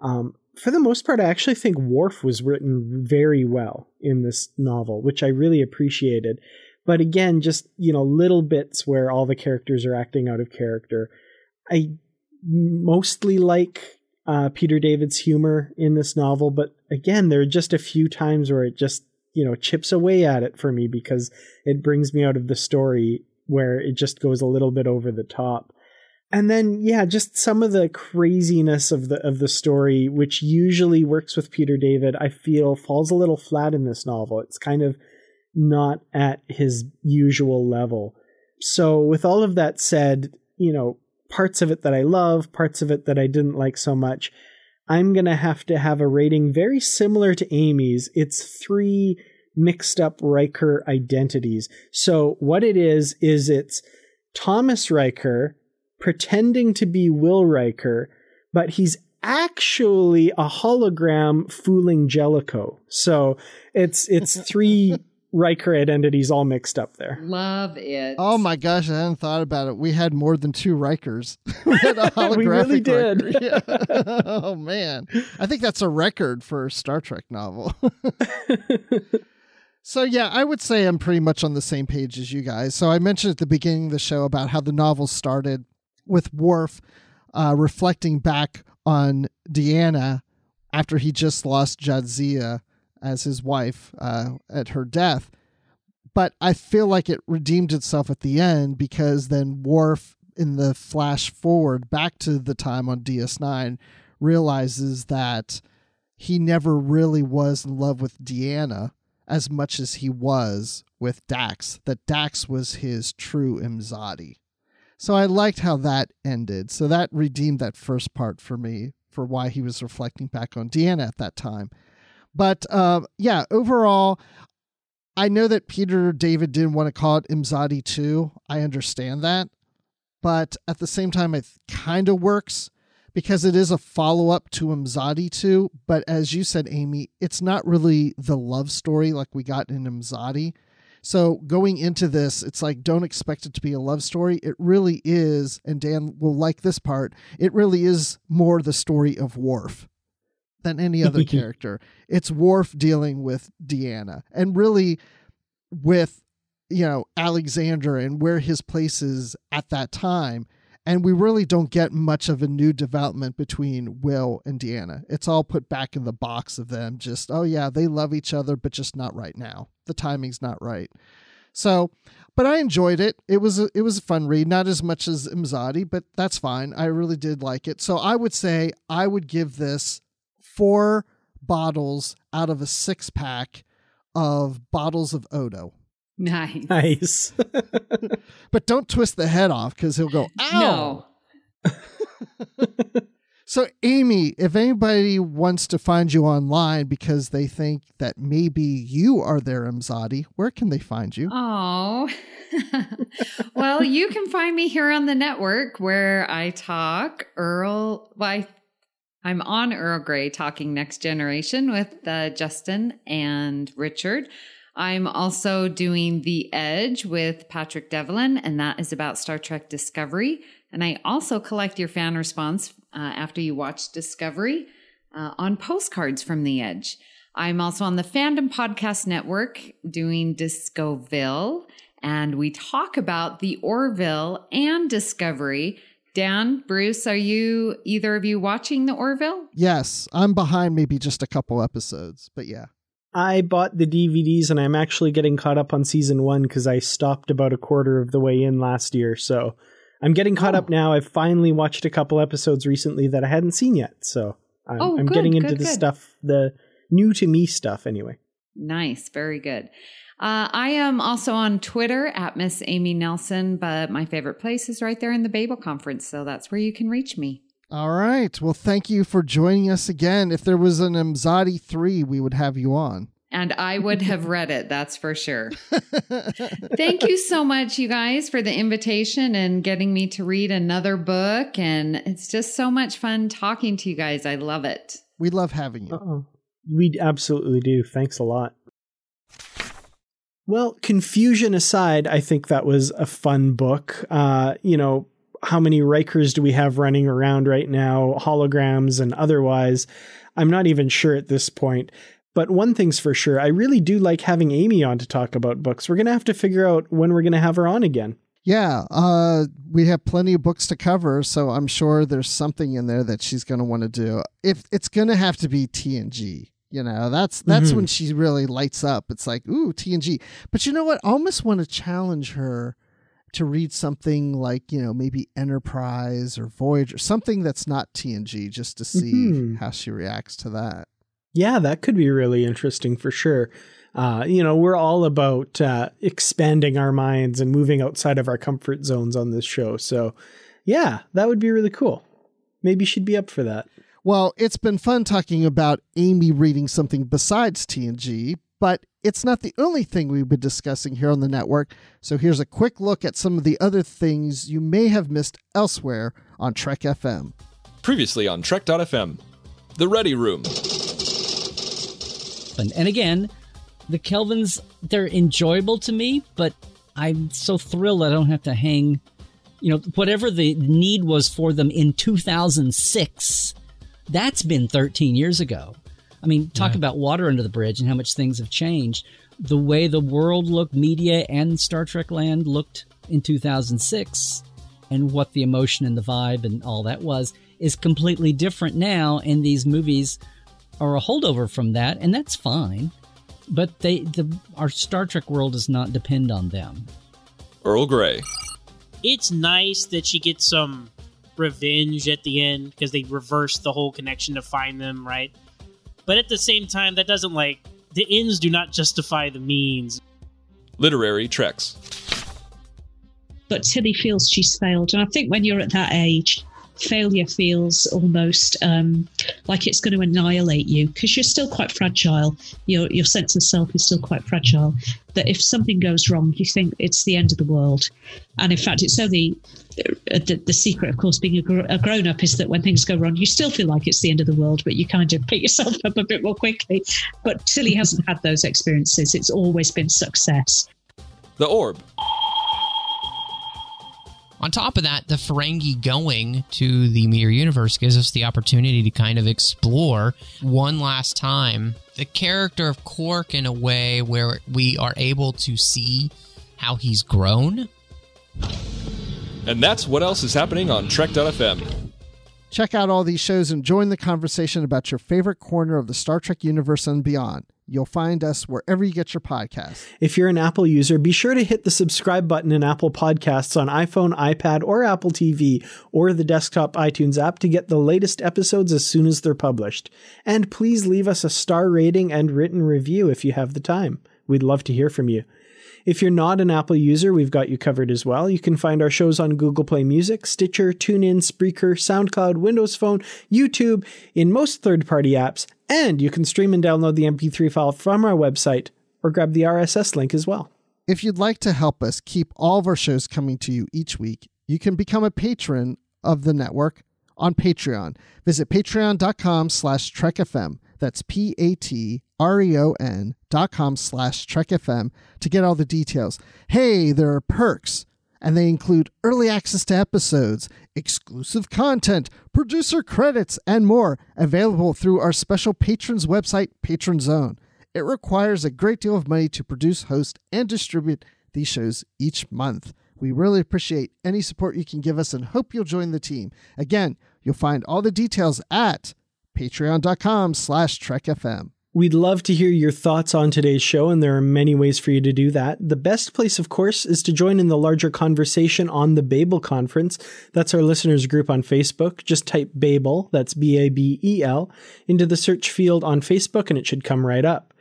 Um, for the most part, I actually think Worf was written very well in this novel, which I really appreciated. But again, just, you know, little bits where all the characters are acting out of character. I mostly like uh, Peter David's humor in this novel, but again, there are just a few times where it just you know chips away at it for me because it brings me out of the story where it just goes a little bit over the top. And then yeah just some of the craziness of the of the story which usually works with peter david i feel falls a little flat in this novel. It's kind of not at his usual level. So with all of that said you know parts of it that i love parts of it that i didn't like so much I'm going to have to have a rating very similar to Amy's. It's three mixed up Riker identities. So what it is, is it's Thomas Riker pretending to be Will Riker, but he's actually a hologram fooling Jellico. So it's it's (laughs) three Riker identities all mixed up there. Love it. Oh my gosh, I hadn't thought about it. We had more than two Rikers. (laughs) we had a holographic (laughs) we really did. Riker. (laughs) Yeah. oh man, I think that's a record for a Star Trek novel. so yeah, I would say I'm pretty much on the same page as you guys. So I mentioned at the beginning of the show about how the novel started with Worf uh, reflecting back on Deanna after he just lost Jadzia as his wife uh, at her death. But I feel like it redeemed itself at the end because then Worf, in the flash forward back to the time on DS9, realizes that he never really was in love with Deanna as much as he was with Dax, that Dax was his true Imzadi. So I liked how that ended. So that redeemed that first part for me for why he was reflecting back on Deanna at that time. But uh, yeah, overall, I know that Peter David didn't want to call it Imzadi 2. I understand that. But at the same time, it kind of works because it is a follow up to Imzadi 2. But as you said, Amy, it's not really the love story like we got in Imzadi. So going into this, it's like don't expect it to be a love story. It really is, and Dan will like this part. It really is more the story of Worf than any other character. It's Worf dealing with Deanna, and really with you know Alexander and where his place is at that time. And we really don't get much of a new development between Will and Deanna. It's all put back in the box of them. Just oh yeah, they love each other, but just not right now. The timing's not right. So, but I enjoyed it. It was a, it was a fun read, not as much as Imzadi, but that's fine. I really did like it. So I would say I would give this four bottles out of a six pack of bottles of Odo. Nice. Nice. (laughs) But don't twist the head off because he'll go, ow. No. (laughs) So, Amy, if anybody wants to find you online because they think that maybe you are their Imzadi, where can they find you? Oh. (laughs) well, you can find me here on the network where I talk Earl. Well, I, I'm on Earl Grey talking Next Generation with uh, Justin and Richard. I'm also doing The Edge with Patrick Devlin, and that is about Star Trek Discovery. And I also collect your fan response uh, after you watch Discovery uh, on postcards from The Edge. I'm also on the Fandom Podcast Network doing Discoville, and we talk about the Orville and Discovery. Dan, Bruce, are you either of you watching the Orville? Yes, I'm behind maybe just a couple episodes, but yeah. I bought the DVDs and I'm actually getting caught up on season one because I stopped about a quarter of the way in last year. So I'm getting caught Oh. up now. I've finally watched a couple episodes recently that I hadn't seen yet. So I'm, Oh, I'm good, getting into good, the good. stuff, the new to me stuff anyway. Nice, very good. Uh, I am also on Twitter at Miss Amy Nelson, but my favorite place is right there in the Babel Conference, so that's where you can reach me. All right. Well, thank you for joining us again. If there was an Imzadi 3, we would have you on. And I would have (laughs) read it, that's for sure. Thank you so much, you guys, for the invitation and getting me to read another book. And it's just so much fun talking to you guys. I love it. We love having you. Uh-oh. We absolutely do. Thanks a lot. Well, confusion aside, I think that was a fun book. Uh, you know, how many Rikers do we have running around right now, holograms and otherwise? I'm not even sure at this point. But one thing's for sure, I really do like having Amy on to talk about books. We're going to have to figure out when we're going to have her on again. Yeah, uh, we have plenty of books to cover, so I'm sure there's something in there that she's going to want to do. If it's going to have to be TNG, you know, that's that's Mhm. when she really lights up. It's like, ooh, TNG. But you know what? I almost want to challenge her to read something like, you know, maybe Enterprise or Voyager, something that's not TNG, just to see Mhm. how she reacts to that. Yeah, that could be really interesting for sure. Uh, you know, we're all about uh, expanding our minds and moving outside of our comfort zones on this show. So, yeah, that would be really cool. Maybe she'd be up for that. Well, it's been fun talking about Amy reading something besides TNG, but it's not the only thing we've been discussing here on the network. So here's a quick look at some of the other things you may have missed elsewhere on Trek FM. Previously on Trek.fm, The Ready Room. And, and again, the Kelvins, they're enjoyable to me, but I'm so thrilled I don't have to hang, you know, whatever the need was for them in 2006, that's been 13 years ago. I mean, talk about water under the bridge and how much things have changed. The way the world looked, media and Star Trek land looked in 2006, and what the emotion and the vibe and all that was, is completely different now. And these movies are a holdover from that, and that's fine. But they, the our Star Trek world does not depend on them. Earl Grey. it's nice that she gets some revenge at the end because they reversed the whole connection to find them, right? But at the same time, that doesn't like the ends do not justify the means. Literary Treks. But Tilly feels she's failed. And I think when you're at that age, failure feels almost um, like it's going to annihilate you because you're still quite fragile. Your your sense of self is still quite fragile. That if something goes wrong, you think it's the end of the world. And in fact, it's only uh, the, the secret, of course, being a, gr- a grown up is that when things go wrong, you still feel like it's the end of the world, but you kind of pick yourself up a bit more quickly. But Tilly hasn't had those experiences. It's always been success. The Orb. On top of that, the Ferengi going to the Mirror Universe gives us the opportunity to kind of explore one last time the character of Quark in a way where we are able to see how he's grown. And that's what else is happening on Trek.fm. Check out all these shows and join the conversation about your favorite corner of the Star Trek universe and beyond. You'll find us wherever you get your podcasts. If you're an Apple user, be sure to hit the subscribe button in Apple Podcasts on iPhone, iPad, or Apple TV, or the desktop iTunes app to get the latest episodes as soon as they're published. And please leave us a star rating and written review if you have the time. We'd love to hear from you. If you're not an Apple user, we've got you covered as well. You can find our shows on Google Play Music, Stitcher, TuneIn, Spreaker, SoundCloud, Windows Phone, YouTube, in most third party apps, and you can stream and download the MP3 file from our website or grab the RSS link as well. If you'd like to help us keep all of our shows coming to you each week, you can become a patron of the network on Patreon. Visit patreon.com slash trekfm. That's P-A-T-R-E-O-N dot com slash trekfm to get all the details. Hey, there are perks, and they include early access to episodes, exclusive content, producer credits, and more available through our special patrons website, Patron Zone. It requires a great deal of money to produce, host, and distribute these shows each month. We really appreciate any support you can give us and hope you'll join the team. Again, you'll find all the details at patreon.com slash trekfm. We'd love to hear your thoughts on today's show, and there are many ways for you to do that. The best place, of course, is to join in the larger conversation on the Babel Conference. That's our listeners group on Facebook. Just type Babel, that's B A B E L, into the search field on Facebook, and it should come right up.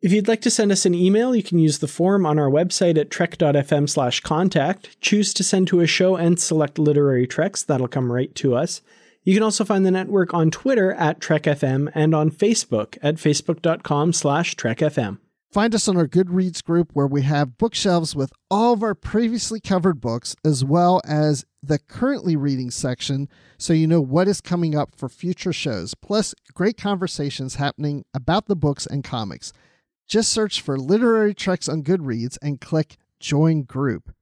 If you'd like to send us an email, you can use the form on our website at trek.fm slash contact. Choose to send to a show and select literary treks. That'll come right to us. You can also find the network on Twitter at TrekFM and on Facebook at facebook.com slash TrekFM. Find us on our Goodreads group where we have bookshelves with all of our previously covered books, as well as the currently reading section, so you know what is coming up for future shows, plus great conversations happening about the books and comics. Just search for Literary Treks on Goodreads and click Join Group.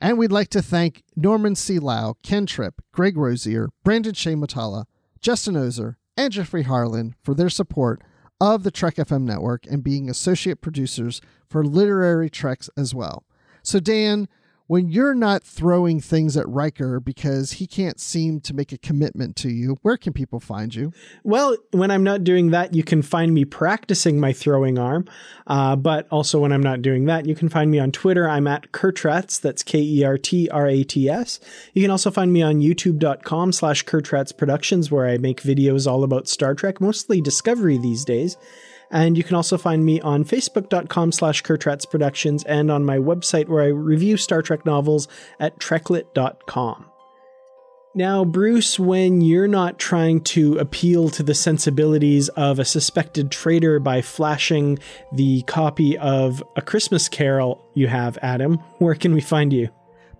And we'd like to thank Norman C. Lau, Ken Tripp, Greg Rosier, Brandon Shea Matala, Justin Ozer, and Jeffrey Harlan for their support of the Trek FM network and being associate producers for Literary Treks as well. So, Dan, when you're not throwing things at Riker because he can't seem to make a commitment to you, where can people find you? Well, when I'm not doing that, you can find me practicing my throwing arm. Uh, but also when I'm not doing that, you can find me on Twitter. I'm at Kertrats. That's K E R T R A T S. You can also find me on youtube.com slash Kertrats Productions, where I make videos all about Star Trek, mostly Discovery these days. And you can also find me on facebook.com slash Kertrats Productions and on my website where I review Star Trek novels at treklit.com. Now, Bruce, when you're not trying to appeal to the sensibilities of a suspected traitor by flashing the copy of A Christmas Carol you have, Adam, where can we find you?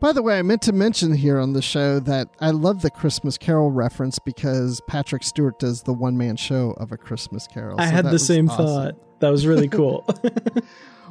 By the way, I meant to mention here on the show that I love the Christmas Carol reference because Patrick Stewart does the one man show of A Christmas Carol. I So had the same awesome. thought. That was really cool. (laughs) (laughs)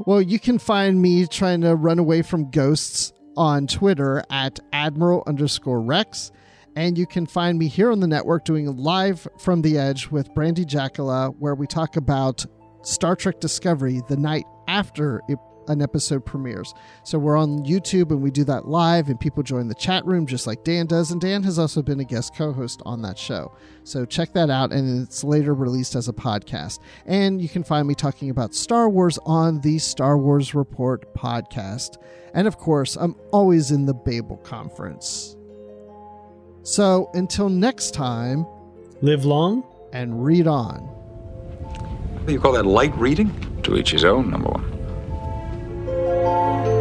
Well, you can find me trying to run away from ghosts on Twitter at Admiral underscore Rex. And you can find me here on the network doing live from the edge with Brandy Jackala, where we talk about Star Trek Discovery the night after it, an episode premieres. So we're on YouTube and we do that live, and people join the chat room just like Dan does. And Dan has also been a guest co host on that show. So check that out, and it's later released as a podcast. And you can find me talking about Star Wars on the Star Wars Report podcast. And of course, I'm always in the Babel Conference. So until next time, Live long and read on. You call that light reading? To each his own, number one. Música